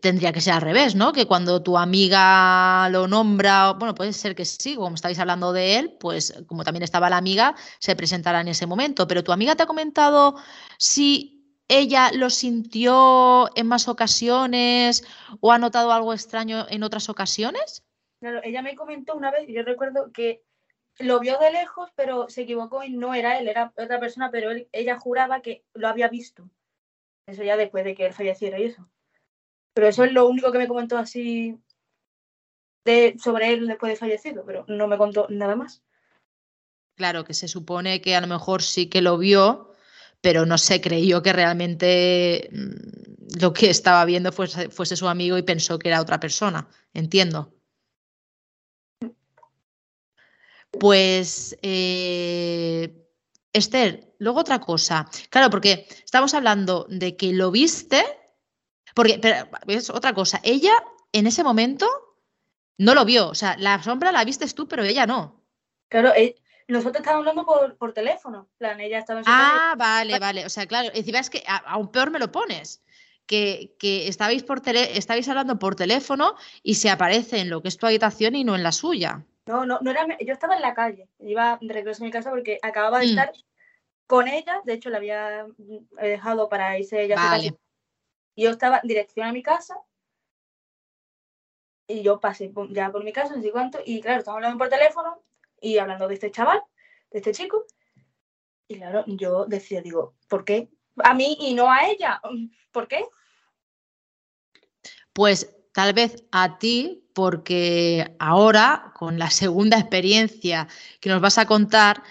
tendría que ser al revés, ¿no? Que cuando tu amiga lo nombra, bueno, puede ser que sí, como estáis hablando de él, pues como también estaba la amiga, se presentará en ese momento. Pero tu amiga te ha comentado si ella lo sintió en más ocasiones o ha notado algo extraño en otras ocasiones. Claro, ella me comentó una vez, yo recuerdo que lo vio de lejos, pero se equivocó y no era él, era otra persona, pero ella juraba que lo había visto. Eso ya después de que él falleciera y eso. Pero eso es lo único que me comentó así de, sobre él después de fallecido, pero no me contó nada más. Claro, que se supone que a lo mejor sí que lo vio, pero no se creyó que realmente mm, lo que estaba viendo fuese, fuese su amigo y pensó que era otra persona. Entiendo. Pues, eh, Esther, luego otra cosa. Claro, porque estamos hablando de que lo viste porque, pero, es otra cosa, ella en ese momento no lo vio, o sea, la sombra la viste tú, pero ella no. Claro, eh, nosotros estábamos hablando por, por teléfono, plan, ella estaba en su Ah, vale, vale, o sea, claro, encima es que aún peor me lo pones. Que, que estabais, por tele, estabais hablando por teléfono y se aparece en lo que es tu habitación y no en la suya. No, no, no era. Yo estaba en la calle, iba de regreso a mi casa porque acababa de mm. estar con ella, de hecho la había dejado para irse ella su yo estaba dirección a mi casa y yo pasé ya por mi casa, no sé cuánto, y claro, estamos hablando por teléfono y hablando de este chaval, de este chico. Y claro, yo decía, digo, ¿por qué? A mí y no a ella. ¿Por qué? Pues tal vez a ti, porque ahora, con la segunda experiencia que nos vas a contar,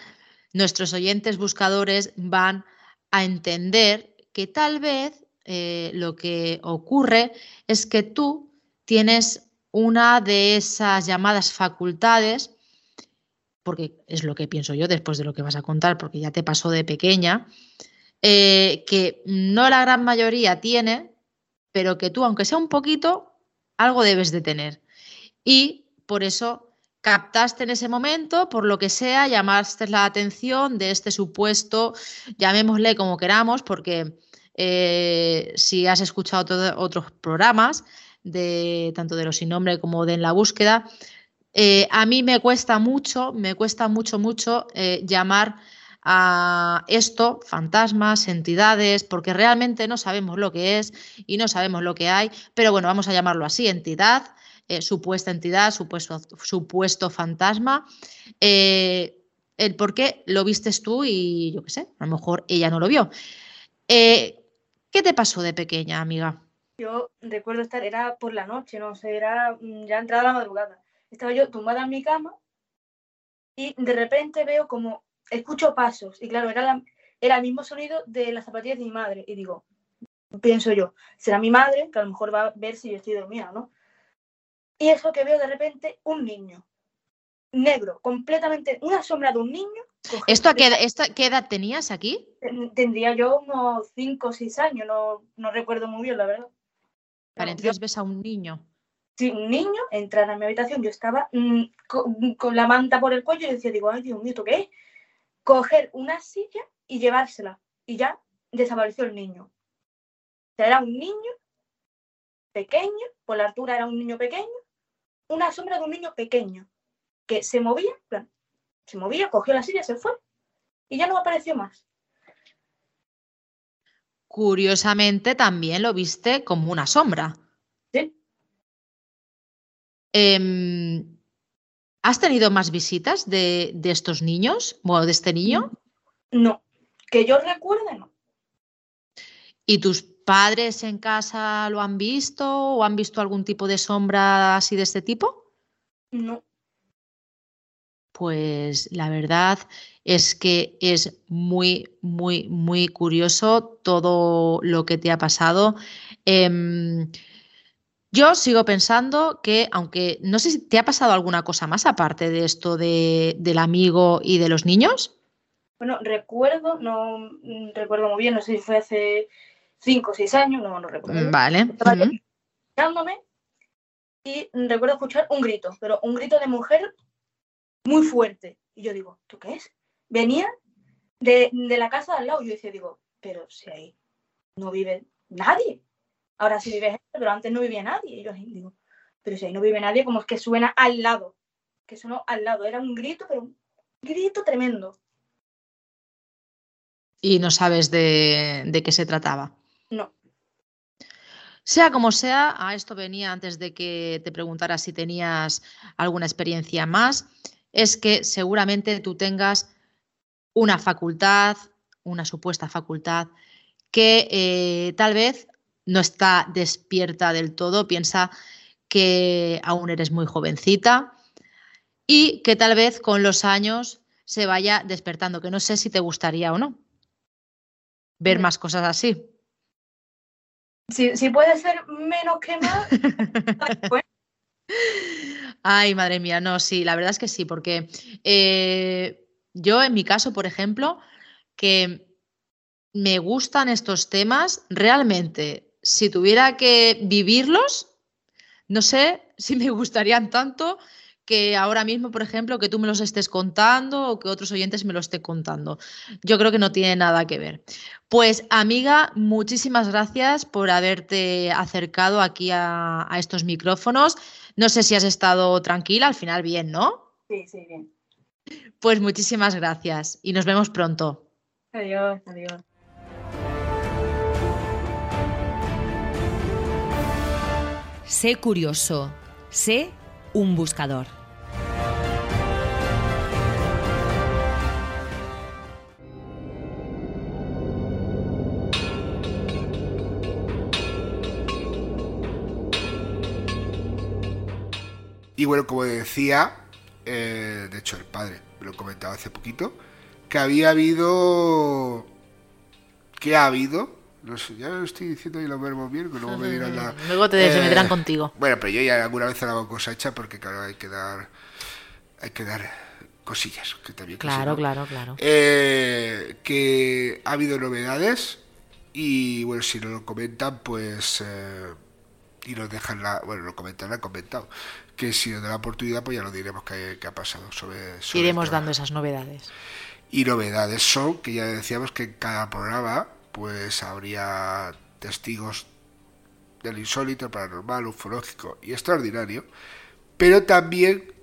nuestros oyentes buscadores van a entender que tal vez eh, lo que ocurre es que tú tienes una de esas llamadas facultades, porque es lo que pienso yo después de lo que vas a contar, porque ya te pasó de pequeña, eh, que no la gran mayoría tiene, pero que tú, aunque sea un poquito, algo debes de tener. Y por eso captaste en ese momento, por lo que sea, llamaste la atención de este supuesto, llamémosle como queramos, porque eh, si has escuchado otros programas, de, tanto de los sin nombre como de En la búsqueda, eh, a mí me cuesta mucho, me cuesta mucho, mucho eh, llamar a esto fantasmas, entidades, porque realmente no sabemos lo que es y no sabemos lo que hay, pero bueno, vamos a llamarlo así, entidad, supuesta entidad, supuesto, supuesto fantasma. el por qué lo vistes tú y yo qué sé, a lo mejor ella no lo vio. ¿Qué te pasó de pequeña, amiga? Yo recuerdo estar, era por la noche, no sé, era mm, ya entrada la madrugada. Estaba yo tumbada en mi cama y de repente veo como, escucho pasos y claro, era, era el mismo sonido de las zapatillas de mi madre y digo, pienso yo, será mi madre que a lo mejor va a ver si yo estoy dormida, ¿no? Y eso que veo de repente, un niño negro, completamente, una sombra de un niño. ¿Esto a qué, qué, edad tenías aquí? Tendría yo unos 5 o 6 años, no, no, recuerdo muy bien, la verdad. Vale, entonces ves a un niño. si un niño entrara en mi habitación, yo estaba mm, con, la manta por el cuello y decía, digo, ay Dios mío, ¿esto qué es? Coger una silla y llevársela. Y ya desapareció el niño. O sea, era un niño pequeño, por la altura era un niño pequeño, una sombra de un niño pequeño, que se movía, se movía, cogió la silla, se fue y ya no apareció más. Curiosamente también lo viste como una sombra. Sí. Em, ¿Has tenido más visitas de, de, estos niños o de este niño? No, que yo recuerde, no. ¿Y tus padres en casa lo han visto o han visto algún tipo de sombra así de este tipo? No. Pues la verdad es que es muy, muy, muy curioso todo lo que te ha pasado. Em, yo sigo pensando que, aunque no sé si te ha pasado alguna cosa más aparte de esto de, del amigo y de los niños. Bueno, recuerdo, no recuerdo muy bien, no sé si fue hace cinco o seis años, no, no recuerdo. Mm, vale. Estaba y recuerdo escuchar un grito, pero un grito de mujer muy fuerte. Y yo digo, ¿tú qué es? Venía de, la casa de al lado. Yo decía, digo, pero si ahí no vive nadie. Ahora sí vive gente, pero antes no vivía nadie. Y yo digo, pero si ahí no vive nadie, como es que suena al lado. Que sonó al lado. Era un grito, pero un grito tremendo. Y no sabes de, de qué se trataba. Sea como sea, a esto venía antes de que te preguntara si tenías alguna experiencia más, es que seguramente tú tengas una facultad, una supuesta facultad, que eh, tal vez no está despierta del todo, piensa que aún eres muy jovencita y que tal vez con los años se vaya despertando, que no sé si te gustaría o no ver más cosas así. Si, puede ser menos que más, *laughs* pues. Ay, madre mía, no, sí, la verdad es que sí, porque eh, yo en mi caso, por ejemplo, que me gustan estos temas, realmente, si tuviera que vivirlos, no sé si me gustarían tanto que ahora mismo, por ejemplo, que tú me los estés contando o que otros oyentes me lo estén contando. Yo creo que no tiene nada que ver. Pues amiga, muchísimas gracias por haberte acercado aquí a, estos micrófonos. No sé si has estado tranquila, al final bien, ¿no? Sí, sí, bien. Pues muchísimas gracias y nos vemos pronto. Adiós, adiós. Sé curioso, sé un buscador. Y bueno, como decía, eh, de hecho el padre me lo comentaba hace poquito, que había habido... que ha habido no sé, ya lo estoy diciendo y lo verbo bien, que luego me *laughs* dirán la... Luego te eh, meterán contigo. Bueno, pero yo ya alguna vez hago cosa hecha porque claro, hay que dar... Hay que dar cosillas, que también... Claro, claro, claro. Eh, que ha habido novedades y bueno, si no lo comentan, pues... Eh, y nos dejan la... Bueno, lo comentan, lo han comentado que si nos da la oportunidad, pues ya lo diremos qué, ha pasado sobre, Iremos dando esas novedades. Y novedades son que ya decíamos que en cada programa pues habría testigos del insólito, paranormal, ufológico y extraordinario, pero también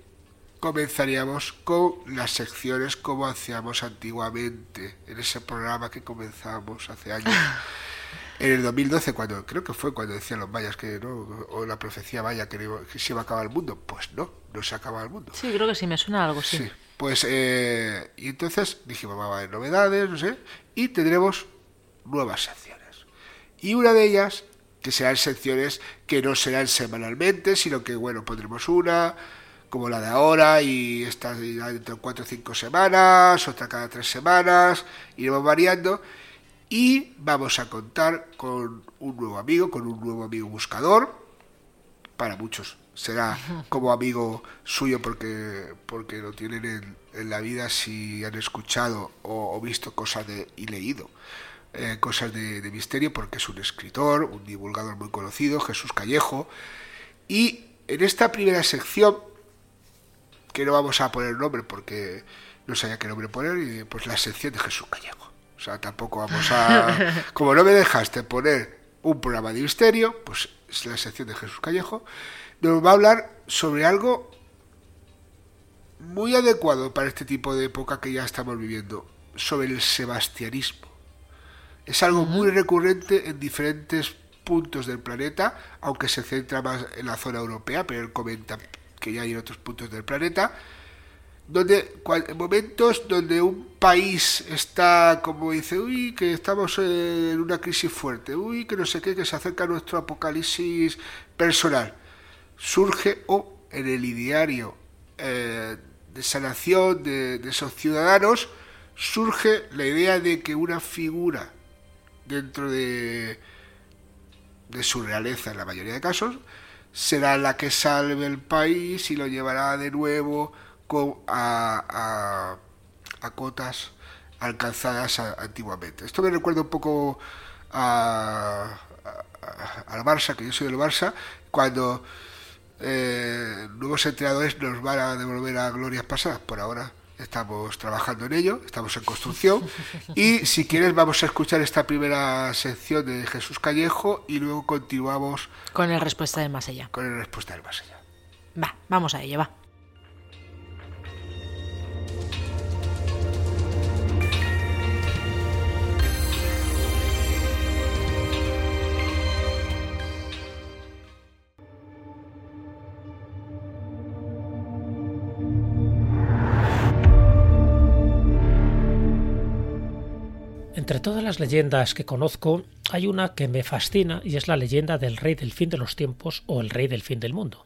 comenzaríamos con las secciones como hacíamos antiguamente en ese programa que comenzamos hace años. *laughs* En el 2012, cuando creo que fue cuando decían los mayas que no, o la profecía vaya que, se iba a acabar el mundo, pues no, no se acaba el mundo. Sí, creo que sí, me suena algo, sí. sí pues, eh, y entonces dijimos, va a haber novedades, no sé, y tendremos nuevas secciones. Y una de ellas, que serán secciones que no serán semanalmente, sino que, bueno, pondremos una, como la de ahora, y esta dentro de cuatro o cinco semanas, otra cada tres semanas, iremos variando y vamos a contar con un nuevo amigo, con un nuevo amigo buscador. Para muchos será como amigo suyo porque, porque lo tienen en, en la vida si han escuchado o, visto cosas de, y leído eh, cosas de, de, misterio porque es un escritor, un divulgador muy conocido, Jesús Callejo. Y en esta primera sección, que no vamos a poner nombre porque no sabía qué nombre poner, pues la sección de Jesús Callejo. O sea, tampoco vamos a... *laughs* Como no me dejaste poner un programa de misterio, pues es la sección de Jesús Callejo, nos va a hablar sobre algo muy adecuado para este tipo de época que ya estamos viviendo, sobre el sebastianismo. Es algo muy recurrente en diferentes puntos del planeta, aunque se centra más en la zona europea, pero él comenta que ya hay en otros puntos del planeta, donde en momentos donde un país está como dice, uy, que estamos en una crisis fuerte, uy, que no sé qué, que se acerca nuestro apocalipsis personal, surge o en el ideario eh, de sanación de, de esos ciudadanos, surge la idea de que una figura dentro de, de su realeza en la mayoría de casos será la que salve el país y lo llevará de nuevo a, a, cotas alcanzadas antiguamente. Esto me recuerda un poco a, al Barça, que yo soy del Barça, cuando eh, nuevos entrenadores nos van a devolver a glorias pasadas. Por ahora estamos trabajando en ello, estamos en construcción. Y si quieres, vamos a escuchar esta primera sección de Jesús Callejo y luego continuamos con el respuesta del más allá. Con el respuesta del más allá. Va, vamos a ello, va. Las leyendas que conozco, hay una que me fascina y es la leyenda del rey del fin de los tiempos o el rey del fin del mundo.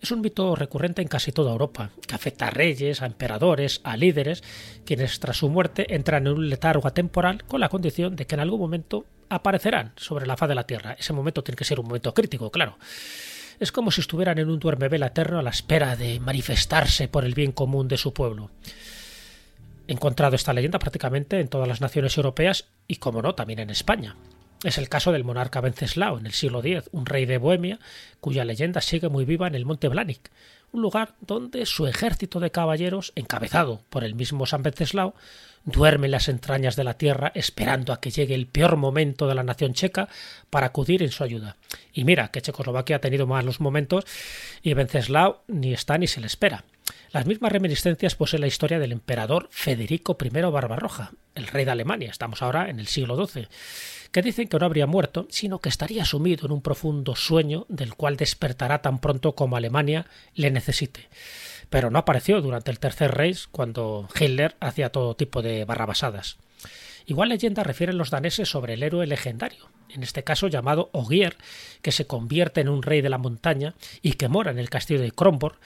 Es un mito recurrente en casi toda Europa, que afecta a reyes, a emperadores, a líderes, quienes tras su muerte entran en un letargo atemporal con la condición de que en algún momento aparecerán sobre la faz de la Tierra. Ese momento tiene que ser un momento crítico, claro. Es como si estuvieran en un duermevela eterno a la espera de manifestarse por el bien común de su pueblo encontrado esta leyenda prácticamente en todas las naciones europeas y, como no, también en España. Es el caso del monarca Venceslao en el siglo X, un rey de Bohemia, cuya leyenda sigue muy viva en el Monte Blanic, un lugar donde su ejército de caballeros, encabezado por el mismo San Venceslao, duerme en las entrañas de la tierra esperando a que llegue el peor momento de la nación checa para acudir en su ayuda. Y mira que Checoslovaquia ha tenido malos momentos y Venceslao ni está ni se le espera. Las mismas reminiscencias posee la historia del emperador Federico I Barbarroja, el rey de Alemania, estamos ahora en el siglo XII, que dicen que no habría muerto, sino que estaría sumido en un profundo sueño del cual despertará tan pronto como Alemania le necesite. Pero no apareció durante el Tercer Reich cuando Hitler hacía todo tipo de barrabasadas. Igual leyenda refieren los daneses sobre el héroe legendario, en este caso llamado Ogier, que se convierte en un rey de la montaña y que mora en el castillo de Kronborg,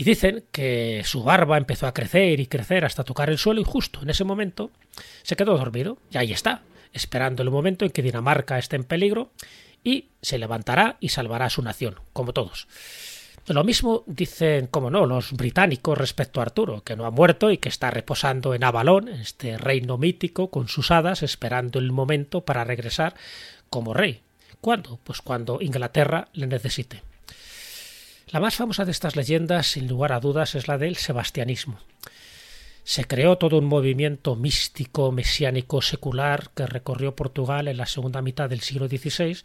y dicen que su barba empezó a crecer y crecer hasta tocar el suelo y justo en ese momento se quedó dormido. Y ahí está, esperando el momento en que Dinamarca esté en peligro y se levantará y salvará a su nación, como todos. Lo mismo dicen, como no, los británicos respecto a Arturo, que no ha muerto y que está reposando en Avalón, este reino mítico, con sus hadas, esperando el momento para regresar como rey. ¿Cuándo? Pues cuando Inglaterra le necesite. La más famosa de estas leyendas, sin lugar a dudas, es la del sebastianismo. Se creó todo un movimiento místico, mesiánico, secular que recorrió Portugal en la segunda mitad del siglo XVI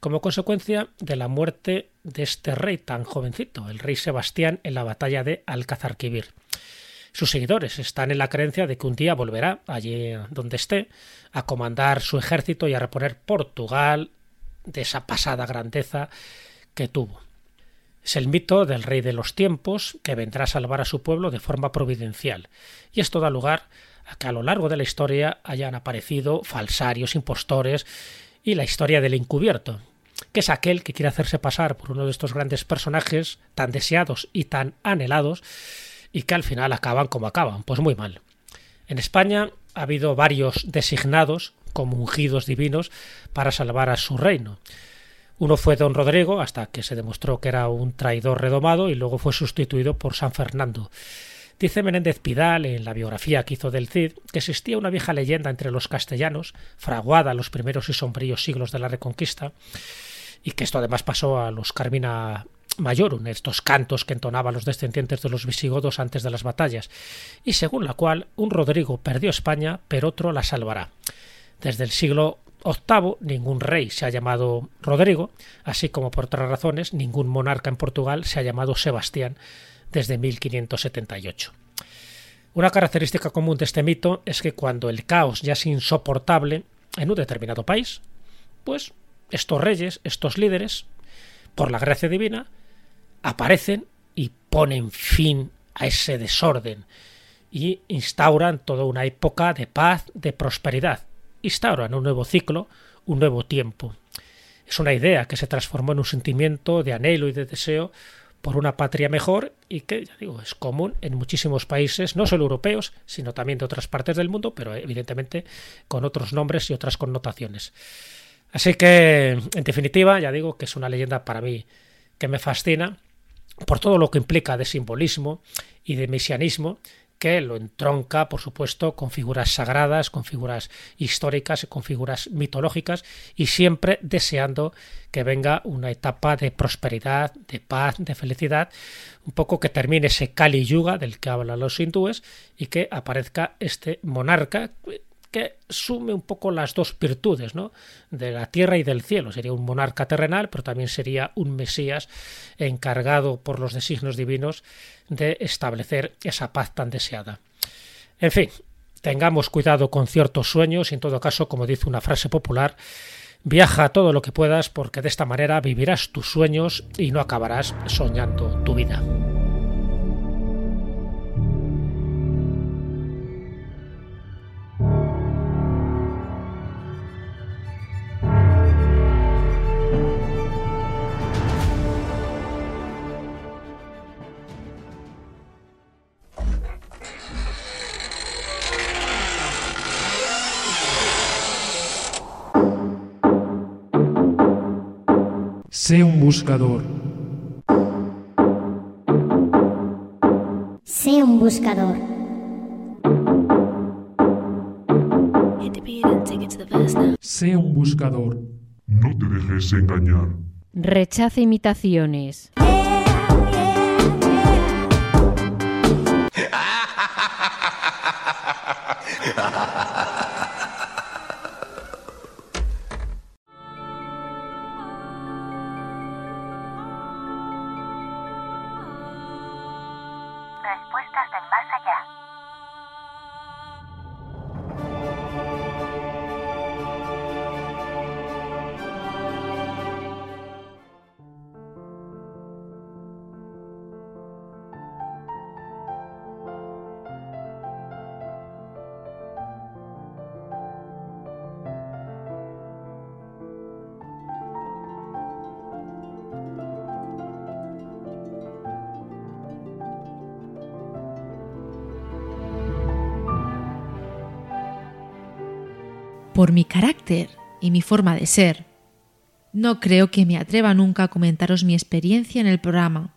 como consecuencia de la muerte de este rey tan jovencito, el rey Sebastián, en la batalla de Alcazarquivir. Sus seguidores están en la creencia de que un día volverá, allí donde esté, a comandar su ejército y a reponer Portugal de esa pasada grandeza que tuvo. Es el mito del rey de los tiempos que vendrá a salvar a su pueblo de forma providencial, y esto da lugar a que a lo largo de la historia hayan aparecido falsarios, impostores y la historia del encubierto, que es aquel que quiere hacerse pasar por uno de estos grandes personajes tan deseados y tan anhelados y que al final acaban como acaban, pues muy mal. En España ha habido varios designados como ungidos divinos para salvar a su reino. Uno fue don Rodrigo, hasta que se demostró que era un traidor redomado, y luego fue sustituido por San Fernando. Dice Menéndez Pidal, en la biografía que hizo del Cid, que existía una vieja leyenda entre los castellanos, fraguada en los primeros y sombríos siglos de la Reconquista, y que esto además pasó a los Carmina Majorum, estos cantos que entonaban los descendientes de los visigodos antes de las batallas, y según la cual un Rodrigo perdió España, pero otro la salvará. Desde el siglo VIII ningún rey se ha llamado Rodrigo, así como por otras razones ningún monarca en Portugal se ha llamado Sebastián desde 1578. Una característica común de este mito es que cuando el caos ya es insoportable en un determinado país, pues estos reyes, estos líderes, por la gracia divina, aparecen y ponen fin a ese desorden y instauran toda una época de paz, de prosperidad, instauran un nuevo ciclo, un nuevo tiempo. Es una idea que se transformó en un sentimiento de anhelo y de deseo por una patria mejor y que, ya digo, es común en muchísimos países, no solo europeos, sino también de otras partes del mundo, pero evidentemente con otros nombres y otras connotaciones. Así que, en definitiva, ya digo que es una leyenda para mí que me fascina por todo lo que implica de simbolismo y de mesianismo que lo entronca, por supuesto, con figuras sagradas, con figuras históricas, con figuras mitológicas y siempre deseando que venga una etapa de prosperidad, de paz, de felicidad, un poco que termine ese Kali Yuga del que hablan los hindúes y que aparezca este monarca que sume un poco las dos virtudes, ¿no? De la tierra y del cielo. Sería un monarca terrenal, pero también sería un Mesías encargado por los designios divinos de establecer esa paz tan deseada. En fin, tengamos cuidado con ciertos sueños y en todo caso, como dice una frase popular, viaja todo lo que puedas porque de esta manera vivirás tus sueños y no acabarás soñando tu vida. Sé un buscador. Sé un buscador. Sé un buscador. No te dejes engañar. Rechaza imitaciones. *laughs* Por mi carácter y mi forma de ser, no creo que me atreva nunca a comentaros mi experiencia en el programa.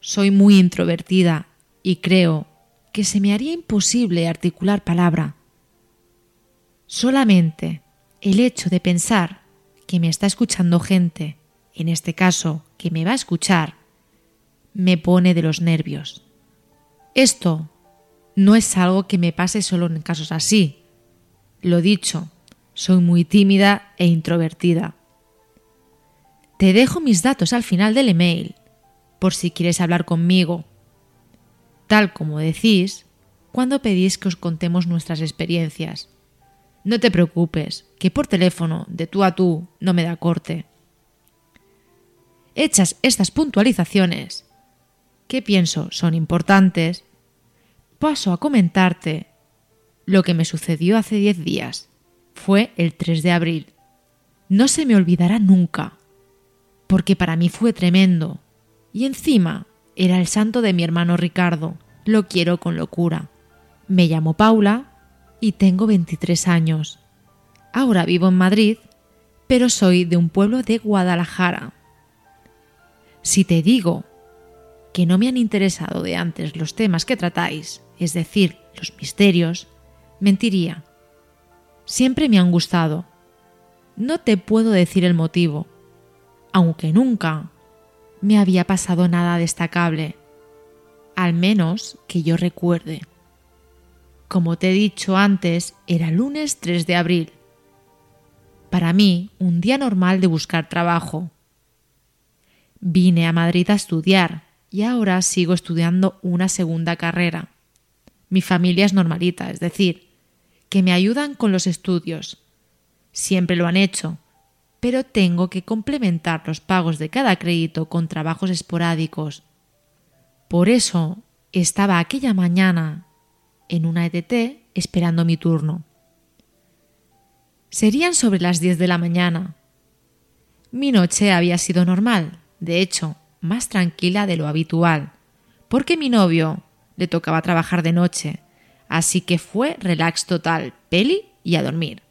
Soy muy introvertida y creo que se me haría imposible articular palabra. Solamente el hecho de pensar que me está escuchando gente, en este caso que me va a escuchar, me pone de los nervios. Esto no es algo que me pase solo en casos así. Lo dicho, soy muy tímida e introvertida. Te dejo mis datos al final del email, por si quieres hablar conmigo. Tal como decís, cuando pedís que os contemos nuestras experiencias. No te preocupes, que por teléfono, de tú a tú, no me da corte. Hechas estas puntualizaciones, que pienso son importantes, paso a comentarte lo que me sucedió hace diez días. Fue el 3 de abril. No se me olvidará nunca, porque para mí fue tremendo. Y encima era el santo de mi hermano Ricardo. Lo quiero con locura. Me llamo Paula y tengo 23 años. Ahora vivo en Madrid, pero soy de un pueblo de Guadalajara. Si te digo que no me han interesado de antes los temas que tratáis, es decir, los misterios, mentiría. Siempre me han gustado. No te puedo decir el motivo, aunque nunca me había pasado nada destacable, al menos que yo recuerde. Como te he dicho antes, era lunes 3 de abril. Para mí, un día normal de buscar trabajo. Vine a Madrid a estudiar y ahora sigo estudiando una segunda carrera. Mi familia es normalita, es decir, que me ayudan con los estudios. Siempre lo han hecho, pero tengo que complementar los pagos de cada crédito con trabajos esporádicos. Por eso estaba aquella mañana en una ETT esperando mi turno. Serían sobre las 10 de la mañana. Mi noche había sido normal, de hecho, más tranquila de lo habitual, porque mi novio le tocaba trabajar de noche, así que fue relax total, peli y a dormir.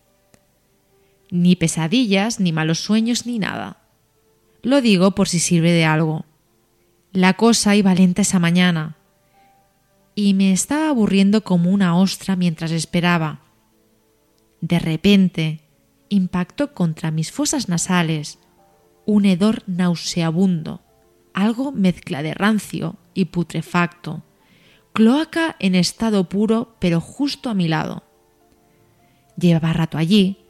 Ni pesadillas, ni malos sueños, ni nada. Lo digo por si sirve de algo. La cosa iba lenta esa mañana, y me estaba aburriendo como una ostra mientras esperaba. De repente, impactó contra mis fosas nasales un hedor nauseabundo, algo mezcla de rancio y putrefacto, cloaca en estado puro pero justo a mi lado. Llevaba rato allí,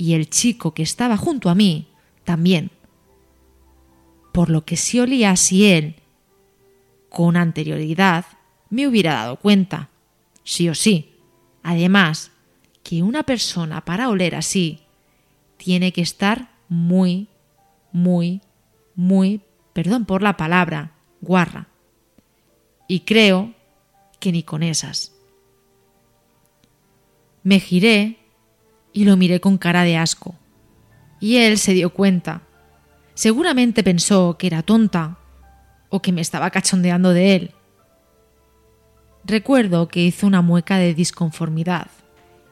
y el chico que estaba junto a mí también. Por lo que si olía así él, con anterioridad, me hubiera dado cuenta, sí o sí. Además, que una persona para oler así tiene que estar muy, muy, muy, perdón por la palabra, guarra. Y creo que ni con esas. Me giré y lo miré con cara de asco. Y él se dio cuenta. Seguramente pensó que era tonta o que me estaba cachondeando de él. Recuerdo que hizo una mueca de disconformidad.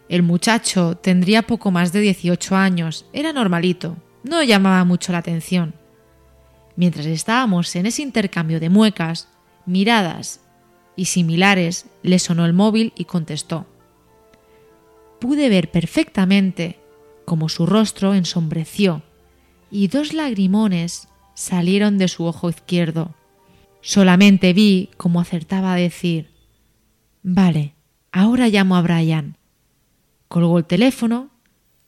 El muchacho tendría poco más de 18 años, era normalito, no llamaba mucho la atención. Mientras estábamos en ese intercambio de muecas, miradas y similares, le sonó el móvil y contestó pude ver perfectamente cómo su rostro ensombreció y dos lagrimones salieron de su ojo izquierdo. Solamente vi cómo acertaba a decir Vale, ahora llamo a Brian. Colgó el teléfono,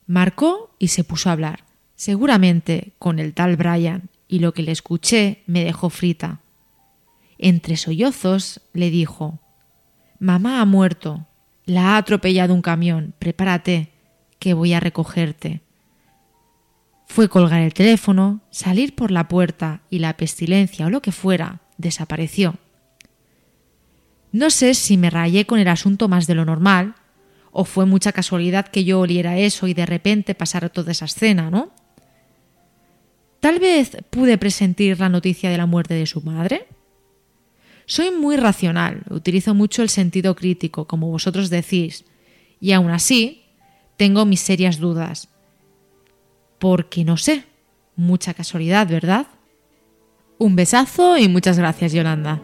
marcó y se puso a hablar, seguramente con el tal Brian, y lo que le escuché me dejó frita. Entre sollozos le dijo Mamá ha muerto. La ha atropellado un camión. Prepárate, que voy a recogerte. Fue colgar el teléfono, salir por la puerta y la pestilencia o lo que fuera desapareció. No sé si me rayé con el asunto más de lo normal, o fue mucha casualidad que yo oliera eso y de repente pasara toda esa escena, ¿no? Tal vez pude presentir la noticia de la muerte de su madre. Soy muy racional, utilizo mucho el sentido crítico, como vosotros decís, y aún así tengo mis serias dudas. Porque no sé, mucha casualidad, ¿verdad? Un besazo y muchas gracias, Yolanda.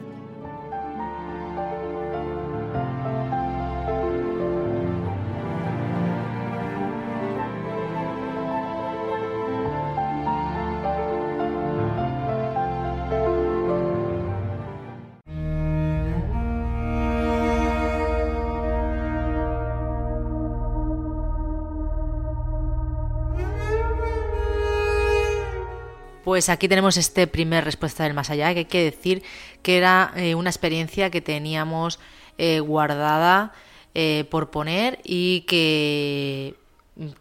Pues aquí tenemos este primer respuesta del más allá, que hay que decir que era eh, una experiencia que teníamos eh, guardada eh, por poner y que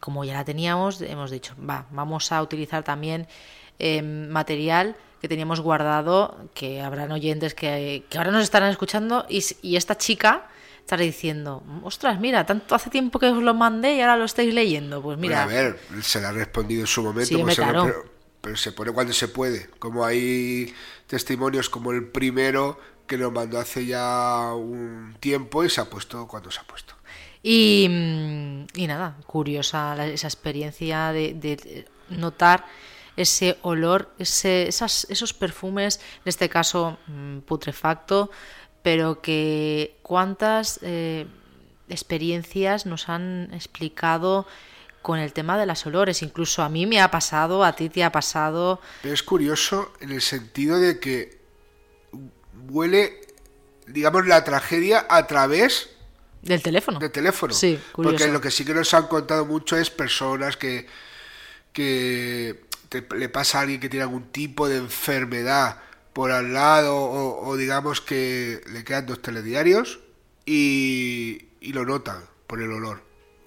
como ya la teníamos, hemos dicho, va, vamos a utilizar también material que teníamos guardado, que habrán oyentes que, ahora nos estarán escuchando y, esta chica estará diciendo, ostras, mira, tanto hace tiempo que os lo mandé y ahora lo estáis leyendo. Pues mira. a ver, se le ha respondido en su momento. Sí, pues pero se pone cuando se puede. Como hay testimonios como el primero que lo mandó hace ya un tiempo y se ha puesto cuando se ha puesto. Y, mm, y nada, curiosa esa experiencia de, notar ese olor, ese, esos perfumes, en este caso mm, putrefacto, pero que cuántas eh, experiencias nos han explicado con el tema de las olores. Incluso a mí me ha pasado, a ti te ha pasado. Pero es curioso en el sentido de que huele, digamos, la tragedia a través del teléfono. Del teléfono. Sí, curioso. Porque lo que sí que nos han contado mucho es personas que, que te- le pasa a alguien que tiene algún tipo de enfermedad por al lado o, o digamos que le quedan dos telediarios y, y lo notan por el olor.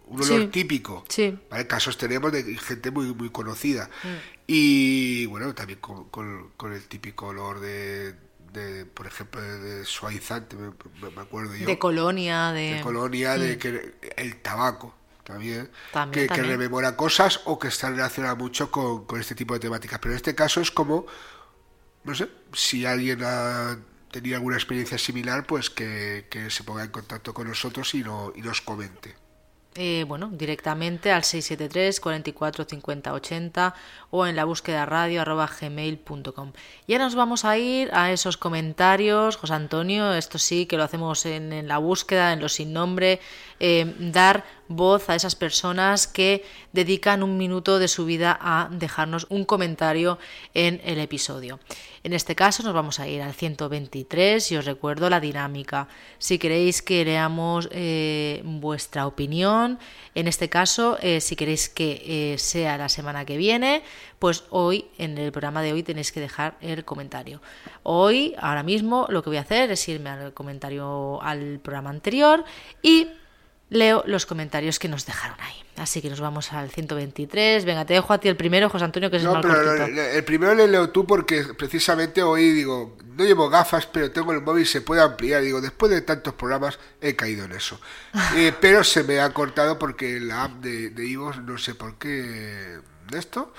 Un olor Sí. típico. Sí. ¿vale? Casos tenemos de gente muy, muy conocida. Mm. Y bueno, también con, con- con el típico olor de, de, por ejemplo, de, suavizante, me, acuerdo yo. De colonia, de. De colonia, de Mm. que el tabaco también, También, que, que rememora cosas o que está relacionada mucho con, con este tipo de temáticas. Pero en este caso es como, no sé, si alguien ha tenido alguna experiencia similar, pues que, que se ponga en contacto con nosotros y, no, y nos comente. Eh, bueno, directamente al 673 44 50 80 o en la búsqueda radio arroba gmail.com. Y ahora nos vamos a ir a esos comentarios, José Antonio, esto sí que lo hacemos en, en la búsqueda, en los sin nombre, eh, dar voz a esas personas que dedican un minuto de su vida a dejarnos un comentario en el episodio. En este caso nos vamos a ir al 123 y os recuerdo la dinámica. Si queréis que leamos eh, vuestra opinión, en este caso, eh, si queréis que eh, sea la semana que viene, pues hoy, en el programa de hoy, tenéis que dejar el comentario. Hoy, ahora mismo, lo que voy a hacer es irme al comentario al programa anterior y leo los comentarios que nos dejaron ahí. Así que nos vamos al 123. Venga, te dejo a ti el primero, José Antonio, que es el No, más pero cortito. el, el primero le leo tú porque precisamente hoy digo, no llevo gafas, pero tengo el móvil, se puede ampliar. Digo, después de tantos programas he caído en eso. *laughs* Eh, pero se me ha cortado porque la app de, de no sé por qué de esto,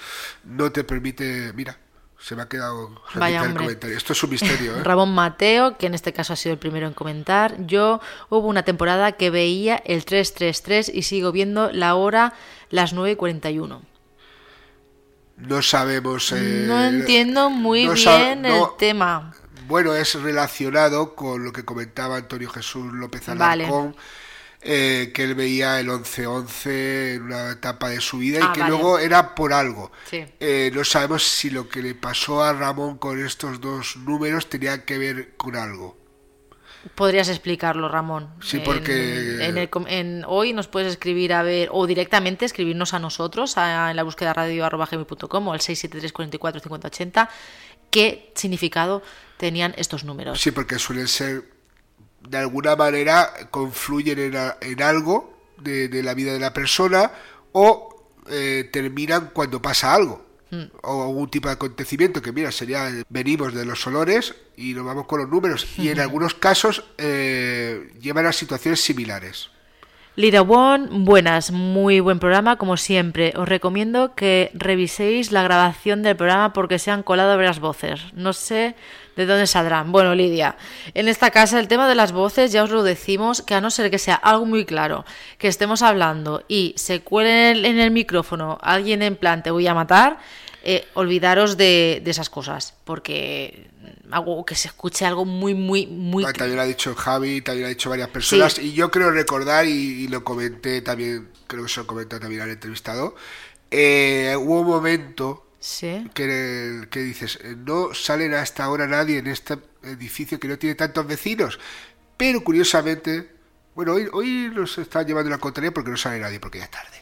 no te permite, mira, se me ha quedado Vaya, el comentario. Esto es un misterio, ¿eh? *laughs* Ramón Mateo, que en este caso ha sido el primero en comentar. Yo hubo una temporada que veía el 333 y sigo viendo la hora las 9 y 41. No sabemos... eh, No entiendo muy no bien no- el tema. Bueno, es relacionado con lo que comentaba Antonio Jesús López Vale. Eh, que él veía el 11-11 en una etapa de su vida Ah, y que vale. luego era por algo. Sí. Eh, no sabemos si lo que le pasó a Ramón con estos dos números tenía que ver con algo. Podrías explicarlo, Ramón. Sí, porque- en el com- en- hoy nos puedes escribir a ver, o directamente escribirnos a nosotros a- en la búsqueda radio arroba gmail.com o al 673 44 50 80 qué significado tenían estos números. Sí, porque suelen ser, de alguna manera, confluyen en, a- en algo de, de la vida de la persona o eh, terminan cuando pasa algo. Mm. O algún tipo de acontecimiento que, mira, sería venimos de los olores y nos vamos con los números. Y en *laughs* algunos casos eh, llevan a situaciones similares. Lira One, buenas, muy buen programa como siempre. Os recomiendo que reviséis la grabación del programa porque se han colado varias voces. No sé de dónde saldrán. Bueno, Lidia, en esta casa el tema de las voces ya os lo decimos que a no ser que sea algo muy claro, que estemos hablando y se cuele en el, en el micrófono alguien en plan te voy a matar, eh, olvidaros de, de esas cosas porque algo que se escuche algo muy, muy, muy... Ah, También lo ha dicho Javi, también lo ha dicho varias personas. Sí. Y yo creo recordar, y, y lo comenté también, creo que se lo comentó también al entrevistado, eh, hubo un momento Sí. que, que dices, eh, no salen hasta ahora nadie en este edificio que no tiene tantos vecinos. Pero curiosamente, bueno, hoy, hoy nos están llevando la contraria porque no sale nadie, porque ya es tarde.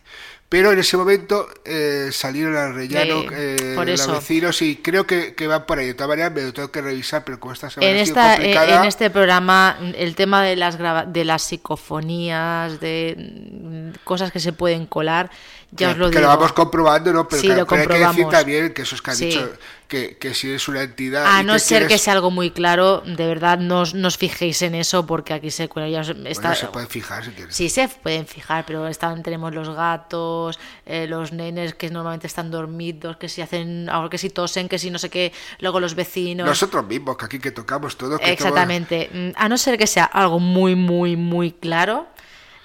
Pero en ese momento eh, salieron al rellano Eh, eh, los vecinos y creo que, que van por ahí. De todas maneras, me lo tengo que revisar, pero como esta semana En, ha sido esta, eh, complicada... en este programa, el tema de las, de las psicofonías, de mm, cosas que se pueden colar, ya que, os lo que digo. lo vamos comprobando, ¿no? Pero, Sí, claro, lo pero hay que decir también que esos que han Sí. dicho que, que si es una entidad. A no te ser que quieres- sea algo muy claro, de verdad no os, no os fijéis en eso porque aquí se cuela. Ya está, Bueno, se pueden fijar si quieres. Sí, se pueden fijar, pero están, tenemos los gatos, eh, los nenes que normalmente están dormidos, que si hacen, ahora que si tosen, que si no sé qué, luego los vecinos. Nosotros mismos, que aquí que tocamos todo. Que Exactamente. Mm, A no ser que sea algo muy, muy, muy claro,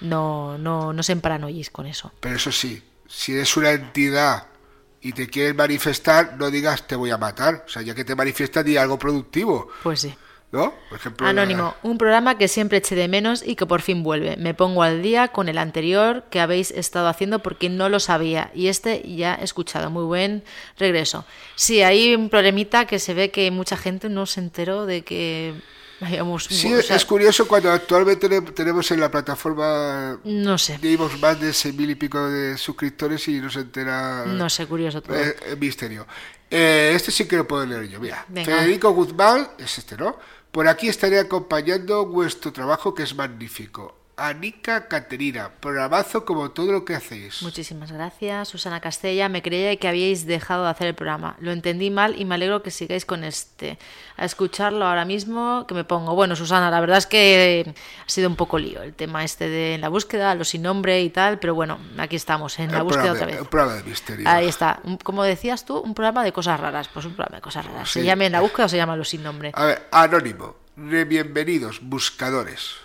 no, no, no se emparanoyéis con eso. Pero eso sí, si eres una entidad y te quieres manifestar, no digas te voy a matar. O sea, ya que te manifiestas, di algo productivo. Pues sí. ¿No? Por ejemplo, Anónimo, un programa que siempre eché de menos y que por fin vuelve. Me pongo al día con el anterior que habéis estado haciendo porque no lo sabía y este ya he escuchado. Muy buen regreso. Sí, hay un problemita que se ve que mucha gente no se enteró de que Sí, o sea, es curioso cuando actualmente tene- tenemos en la plataforma No sé, más de seis mil y pico de suscriptores y no se entera no sé, curioso todo. eh, el misterio. Eh, este sí que lo puedo leer yo. Mira, Venga. Federico Guzmán, es este, ¿no? Por aquí estaré acompañando vuestro trabajo que es magnífico. Anica Caterina, programazo como todo lo que hacéis. Muchísimas gracias, Susana Castella. Me creía que habíais dejado de hacer el programa. Lo entendí mal y me alegro que sigáis con este. A escucharlo ahora mismo que me pongo. Bueno, Susana, la verdad es que ha sido un poco lío el tema este de la búsqueda, los sin nombre y tal, pero bueno, aquí estamos, en la búsqueda otra vez. un programa de misterio. Ahí está. Un- Como decías tú, un programa de cosas raras. Pues un programa de cosas raras. Se Sí. llame en la búsqueda o se llama los sin nombre. A ver, anónimo. Re- Bienvenidos, buscadores.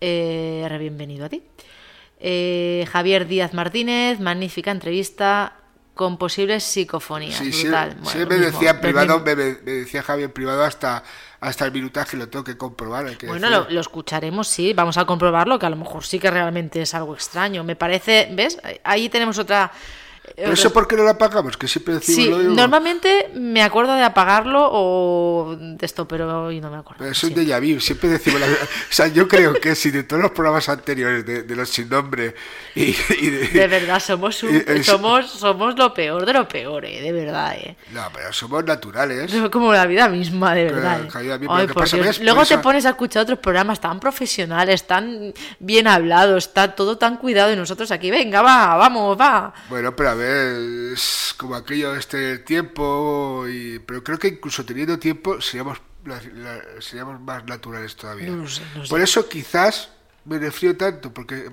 Eh, re bienvenido a ti. Eh, Javier Díaz Martínez, magnífica entrevista con posibles psicofonías. Sí, sí, brutal. sí Bueno, me mismo. decía en privado, me, decía Javier privado hasta, hasta el minutaje, lo tengo que comprobar. hay que Bueno, lo, lo escucharemos, sí, vamos a comprobarlo, que a lo mejor sí que realmente es algo extraño. Me parece, ¿ves? Ahí tenemos otra... Pero eso por qué no lo apagamos, que siempre decimos Sí, lo mismo. normalmente me acuerdo de apagarlo o de esto, pero hoy no me acuerdo. Pero eso es de vu, siempre decimos la O sea, yo creo que si de todos los programas anteriores, de, de los sin nombre y, y de... De verdad, somos, un- *laughs* es- somos, somos lo peor de lo peor, eh, de verdad. Eh. No, pero somos naturales. Es *laughs* como la vida misma, de Pero, verdad. eh. Ay, que por pasa Dios. es- Luego te pones a escuchar otros programas tan profesionales, tan bien hablados, está todo tan cuidado y nosotros aquí, venga, va, vamos, va. Bueno, pero a ver, es como aquello este tiempo, y, pero creo que incluso teniendo tiempo seríamos, la- la- seríamos más naturales todavía. No lo sé, no sé. Por eso quizás me refrío tanto, porque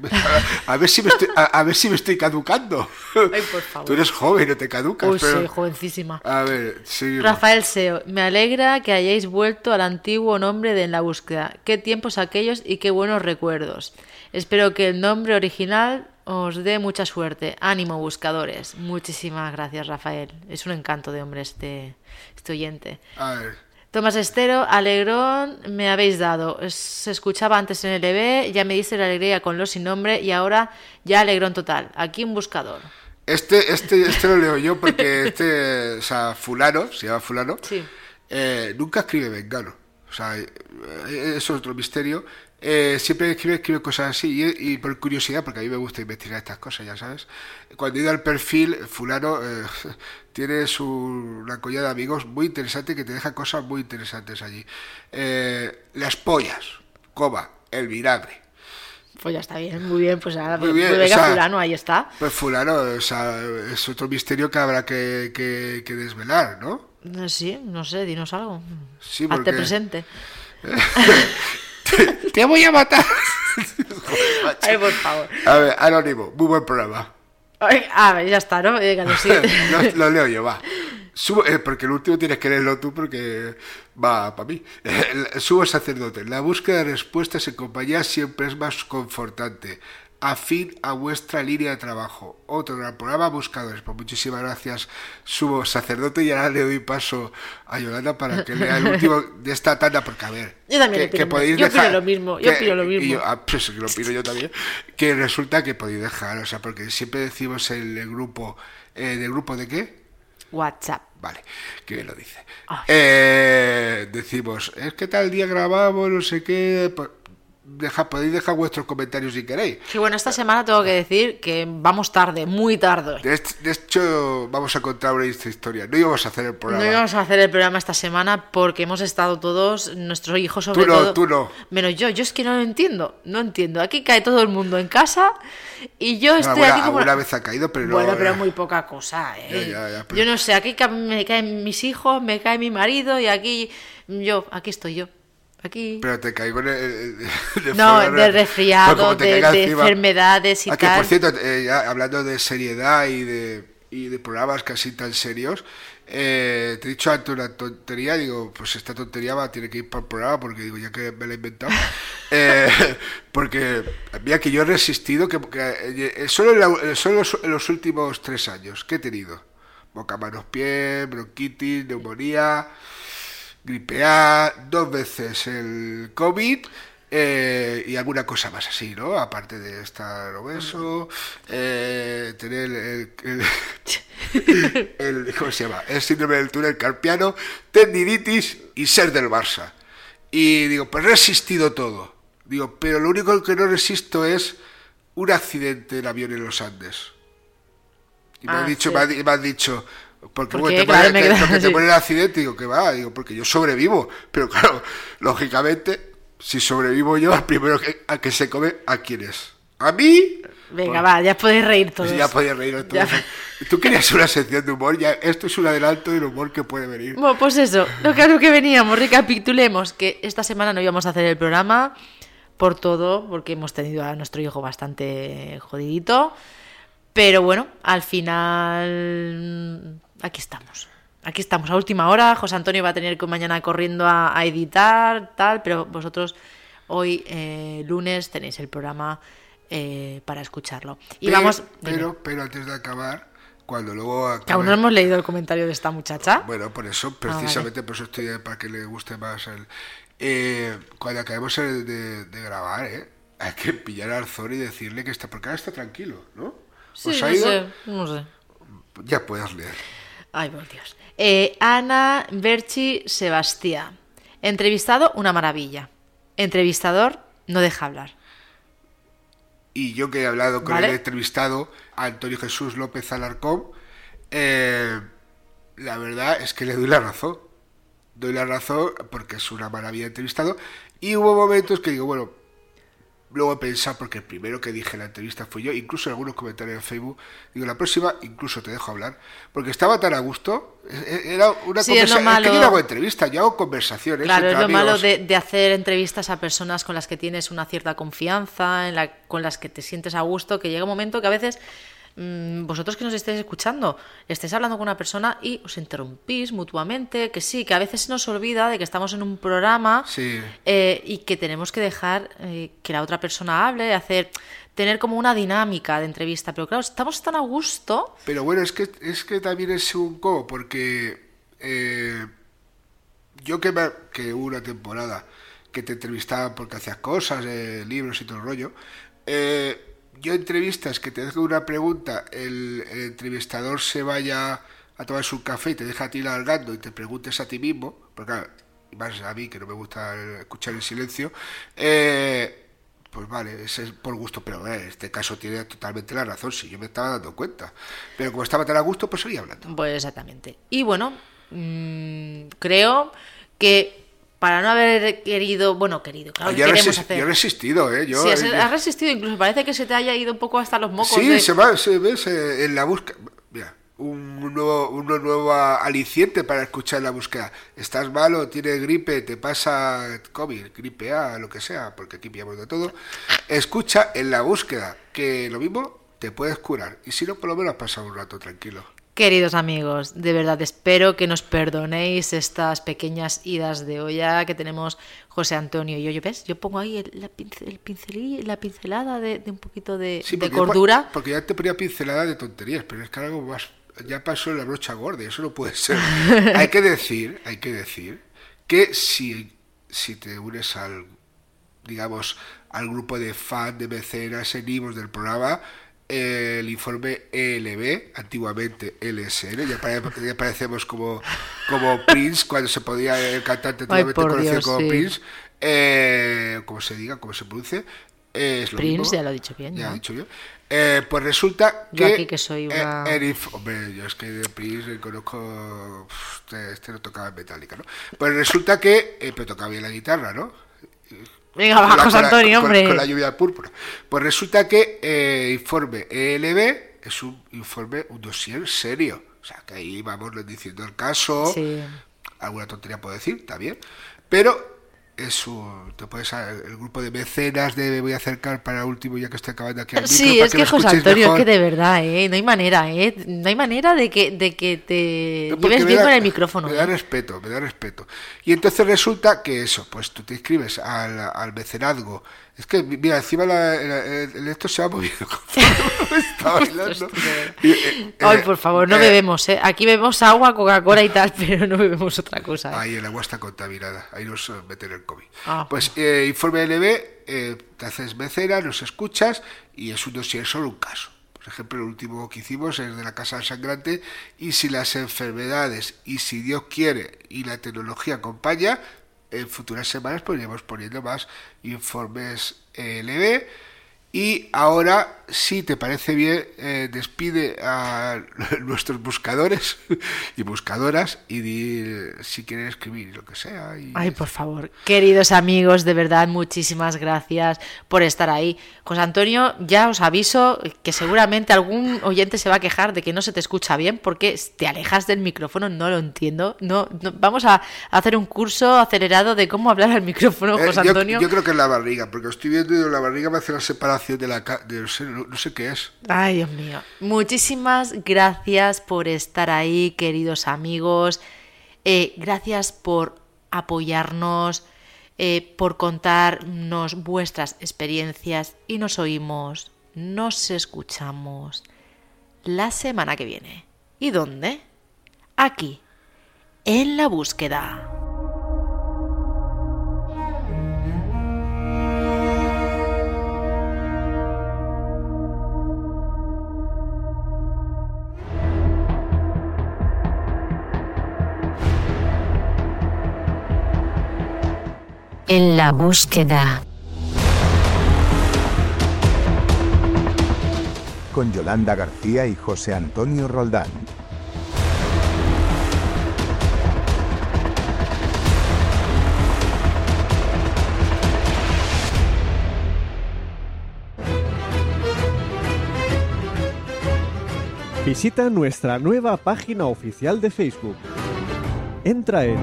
a, a ver si me estoy, a, a ver si me estoy caducando. Ay, por favor. Tú eres joven, no te caducas. Uy, pero- sí, jovencísima. A ver. Rafael Seo, me alegra que hayáis vuelto al antiguo nombre de En la búsqueda. Qué tiempos aquellos y qué buenos recuerdos. Espero que el nombre original os dé mucha suerte. Ánimo, buscadores. Muchísimas gracias, Rafael. Es un encanto de hombre este, este oyente. A ver. Tomás Estero, alegrón me habéis dado. Se escuchaba antes en el EB, ya me diste la alegría con los sin nombre y ahora ya alegrón total. Aquí un buscador. Este, este, este lo leo yo porque este, o sea, fulano, se llama fulano, Sí. eh, nunca escribe vengano. O sea, eh, eso es otro misterio. Eh, siempre escribe, escribe cosas así y, y por curiosidad, porque a mí me gusta investigar estas cosas, ya sabes. Cuando he ido al perfil, fulano eh, *laughs* tiene su, una collada de amigos muy interesante que te deja cosas muy interesantes allí. Eh, las pollas, coma, el vinagre. Pues ya está bien, muy bien. Pues ahora, Muy bien, pues venga, o sea, fulano, ahí está. Pues fulano, o sea, es otro misterio que habrá que, que- que desvelar, ¿no? Eh, Sí, no sé, dinos algo. Sí, Hazte porque- presente. *laughs* *laughs* Te voy a matar. *laughs* Ay, por favor. A ver, Anónimo, muy buen programa. Ay, a ver, ya está, ¿no? Venga, lo siguiente. lo, *laughs* lo leo yo, va. Subo, eh, porque el último tienes que leerlo tú porque va para mí. Eh, Subo sacerdote. La búsqueda de respuestas en compañía siempre es más confortante. Afín a vuestra línea de trabajo. Otro gran programa, Buscadores. Pues muchísimas gracias, Subo sacerdote. Y ahora le doy paso a Yolanda para que lea el último de esta tanda. Porque, a ver, Yo también que, que podéis yo dejar- lo mismo, yo opino lo y mismo. yo- ah, pues que lo opino yo también. Que resulta que podéis dejar, o sea, porque siempre decimos el, el grupo. Eh, ¿Del grupo de qué? WhatsApp. Vale, que bien lo dice. Eh, decimos, es que tal día grabamos, no sé qué. pues, deja, podéis dejar vuestros comentarios si queréis. Sí, bueno, esta semana tengo que decir que vamos tarde, muy tarde. De, hecho, vamos a contar una esta historia. No íbamos a hacer el programa. No íbamos a hacer el programa esta semana porque hemos estado todos, nuestros hijos sobre Tú no, todo. tú no. Menos yo, yo es que no lo entiendo, no entiendo. Aquí cae todo el mundo en casa y yo estoy aquí como... alguna vez ha caído, pero no. bueno, pero eh, muy poca cosa, ¿eh? Ya, ya, ya, pero- Yo no sé, aquí me caen mis hijos, me cae mi marido y aquí yo, aquí estoy yo. Aquí... Pero te caigo en el- *laughs* de No, fuera, de resfriado, Pues te de- enfermedades y Ah, que tal. por cierto, eh, ya hablando de seriedad y de, y de programas casi tan serios, eh, te he dicho antes una tontería, digo, pues esta tontería va, tiene que ir para el programa porque digo, ya que me la he inventado. *laughs* Eh, porque mira que yo he resistido, que, que, eh, solo, en la- solo en los últimos tres años, ¿qué he tenido? Boca, manos, pies, bronquitis, neumonía gripe A, dos veces el COVID eh, y alguna cosa más así, ¿no? Aparte de estar obeso, eh, tener el, el- *laughs* el- ¿cómo se llama? El síndrome del túnel carpiano, tendinitis y ser del Barça. Y digo, pues he resistido todo. Digo, pero lo único que no resisto es un accidente en avión en los Andes. Y me Ah, han dicho, sí. me han, me han dicho, porque, te porque te sí. ponen el accidente, digo, que va, digo, porque yo sobrevivo. Pero claro, *laughs* lógicamente, si sobrevivo yo, primero que, a que se come, ¿a quién es? ¿A mí? Venga, va, ya podéis reír *laughs* todos. Pues ya podía reír. Ya. Tú querías una sección de humor, ya esto es un adelanto del humor que puede venir. Bueno, pues eso, lo que, a lo que veníamos, recapitulemos que esta semana no íbamos a hacer el programa por todo, porque hemos tenido a nuestro hijo bastante jodidito, pero bueno, al final aquí estamos. Aquí estamos a última hora, José Antonio va a tener que mañana corriendo a, a editar, tal, pero vosotros hoy, eh, lunes, tenéis el programa eh, para escucharlo. Y pero, vamos... pero, pero antes de acabar, cuando luego acabe- aún no hemos leído el comentario de esta muchacha. Bueno, por eso, Ah, vale. precisamente por eso estoy para que le guste más el... Eh, cuando acabemos de, de- de grabar, ¿eh? Hay que pillar al Zor y decirle que está... Porque ahora está tranquilo, ¿no? Sí, ¿Os no ha ido? sé, no sé. Ya puedes leer. Ay, por Dios. Eh, Ana Berchi Sebastián. Entrevistado, una maravilla. Entrevistador, no deja hablar. Y yo que he hablado con Vale. el entrevistado, Antonio Jesús López Alarcón, eh, la verdad es que le doy la razón. Doy la razón porque es una maravilla entrevistado. Y hubo momentos que digo, bueno, luego he pensado, porque el primero que dije en la entrevista fui yo, incluso en algunos comentarios en Facebook, digo, la próxima incluso te dejo hablar, porque estaba tan a gusto, e- e- era una Sí, es lo conversación, malo. que yo no hago entrevista, yo hago conversaciones. Claro, es entre lo malo amigos. de, de hacer entrevistas a personas con las que tienes una cierta confianza, en la, con las que te sientes a gusto, que llega un momento que a veces vosotros que nos estéis escuchando, estáis hablando con una persona y os interrumpís mutuamente, que sí, que a veces se nos olvida de que estamos en un programa Sí. eh, y que tenemos que dejar eh, que la otra persona hable, hacer tener como una dinámica de entrevista, pero claro, estamos tan a gusto Pero bueno, es que, es que también es un cómo, porque eh, yo que, me, que hubo una temporada que te entrevistaban porque hacías cosas, libros y todo el rollo, eh, yo entrevistas que te dejo una pregunta, el, entrevistador se vaya a tomar su café y te deja a ti largando y te preguntes a ti mismo, porque claro, más a mí que no me gusta escuchar el silencio, eh, pues vale, es por gusto, pero eh, en este caso tiene totalmente la razón, si yo me estaba dando cuenta. Pero como estaba tan a gusto, pues seguía hablando. Pues exactamente. Y bueno, mm, creo que para no haber querido, bueno, querido, claro, yo, hacer. yo he resistido, ¿eh? Yo, Sí, has, has resistido, incluso parece que se te haya ido un poco hasta los mocos. Sí, de- se va, se ve se- en la búsqueda. Mira, un nuevo, un nuevo aliciente para escuchar la búsqueda. Estás malo, tienes gripe, te pasa COVID, gripe A, lo que sea, porque aquí pillamos de todo. Escucha en la búsqueda, que lo mismo te puedes curar. Y si no, por lo menos pasado un rato tranquilo. Queridos amigos, de verdad espero que nos perdonéis estas pequeñas idas de olla que tenemos José Antonio y yo. Yo, ¿ves? Yo pongo ahí el- la, pincel, el pincelí- la pincelada de, de un poquito de, Sí, de cordura. porque ya te ponía pincelada de tonterías, pero es que algo más. Ya pasó la brocha gorda, y eso no puede ser. *laughs* hay que decir, hay que decir que si, si te unes al, digamos, al grupo de fans, de mecenas, enimos del programa, el informe ELB, antiguamente LSN, ya, pare- ya parecemos como, como Prince, cuando se podía, el cantante antiguamente conocido Dios, como sí. Prince, eh, como se diga, como se eh, es lo Prince, mismo. ya lo he dicho bien, Ya ¿no? he dicho yo. Eh, pues resulta Yo que. aquí que soy una- el inf- hombre, yo es que de Prince conozco. Este, este no tocaba en Metallica, ¿no? Pues resulta que. eh, pero tocaba bien la guitarra, ¿no? Venga, Con con la- Antonio, con- hombre. Con, la lluvia púrpura. Pues resulta que eh, informe ELB es un informe, un dossier serio. O sea, que ahí vamos diciendo el caso. Sí. Alguna tontería puedo decir, está bien. Pero es un, te puedes el grupo de mecenas de me voy a acercar para último ya que estoy acabando aquí al sí es que, José Antonio que de verdad ¿eh? no hay manera ¿eh? no hay manera de que de que te lleves bien con el micrófono me da ¿eh? respeto me da respeto y entonces resulta que eso pues tú te inscribes al, al mecenazgo es que, mira, encima la, el, esto se ha movido. *laughs* Está *laughs* bailando. Eh, Ay, por favor, no eh, bebemos, ¿eh? Aquí bebemos agua, Coca-Cola y tal, *laughs* pero no bebemos otra cosa. ¿eh? Ahí el agua está contaminada. Ahí nos meten el COVID. Ah. Pues eh, informe LB, te haces mecera, nos escuchas y es un dossier solo un caso. Por ejemplo, el último que hicimos es de la Casa del Sangrante y si las enfermedades y si Dios quiere y la tecnología acompaña, en futuras semanas pues poniendo más informes eh, LB y ahora, si te parece bien, eh, despide a *laughs* nuestros buscadores y buscadoras y di si quieren escribir lo que sea. Ay, por favor. Queridos amigos, de verdad, muchísimas gracias por estar ahí. José Antonio, ya os aviso que seguramente algún oyente se va a quejar de que no se te escucha bien porque te alejas del micrófono, no lo entiendo. No, vamos a hacer un curso acelerado de cómo hablar al micrófono, eh, José Antonio. Yo, creo que es la barriga, porque estoy viendo y la barriga me hace la separación de la... no, sé, qué es. Ay, Dios mío. Muchísimas gracias por estar ahí, queridos amigos. Eh, gracias por apoyarnos, eh, por contarnos vuestras experiencias y nos oímos, nos escuchamos la semana que viene. ¿Y dónde? Aquí, en la búsqueda. En la búsqueda. Con Yolanda García y José Antonio Roldán. Visita nuestra nueva página oficial de Facebook. Entra en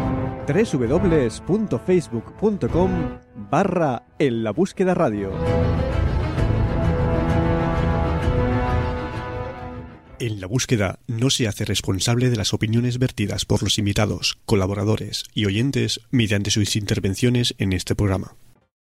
www.facebook.com barra en la búsqueda radio. En la búsqueda no se hace responsable de las opiniones vertidas por los invitados, colaboradores y oyentes mediante sus intervenciones en este programa.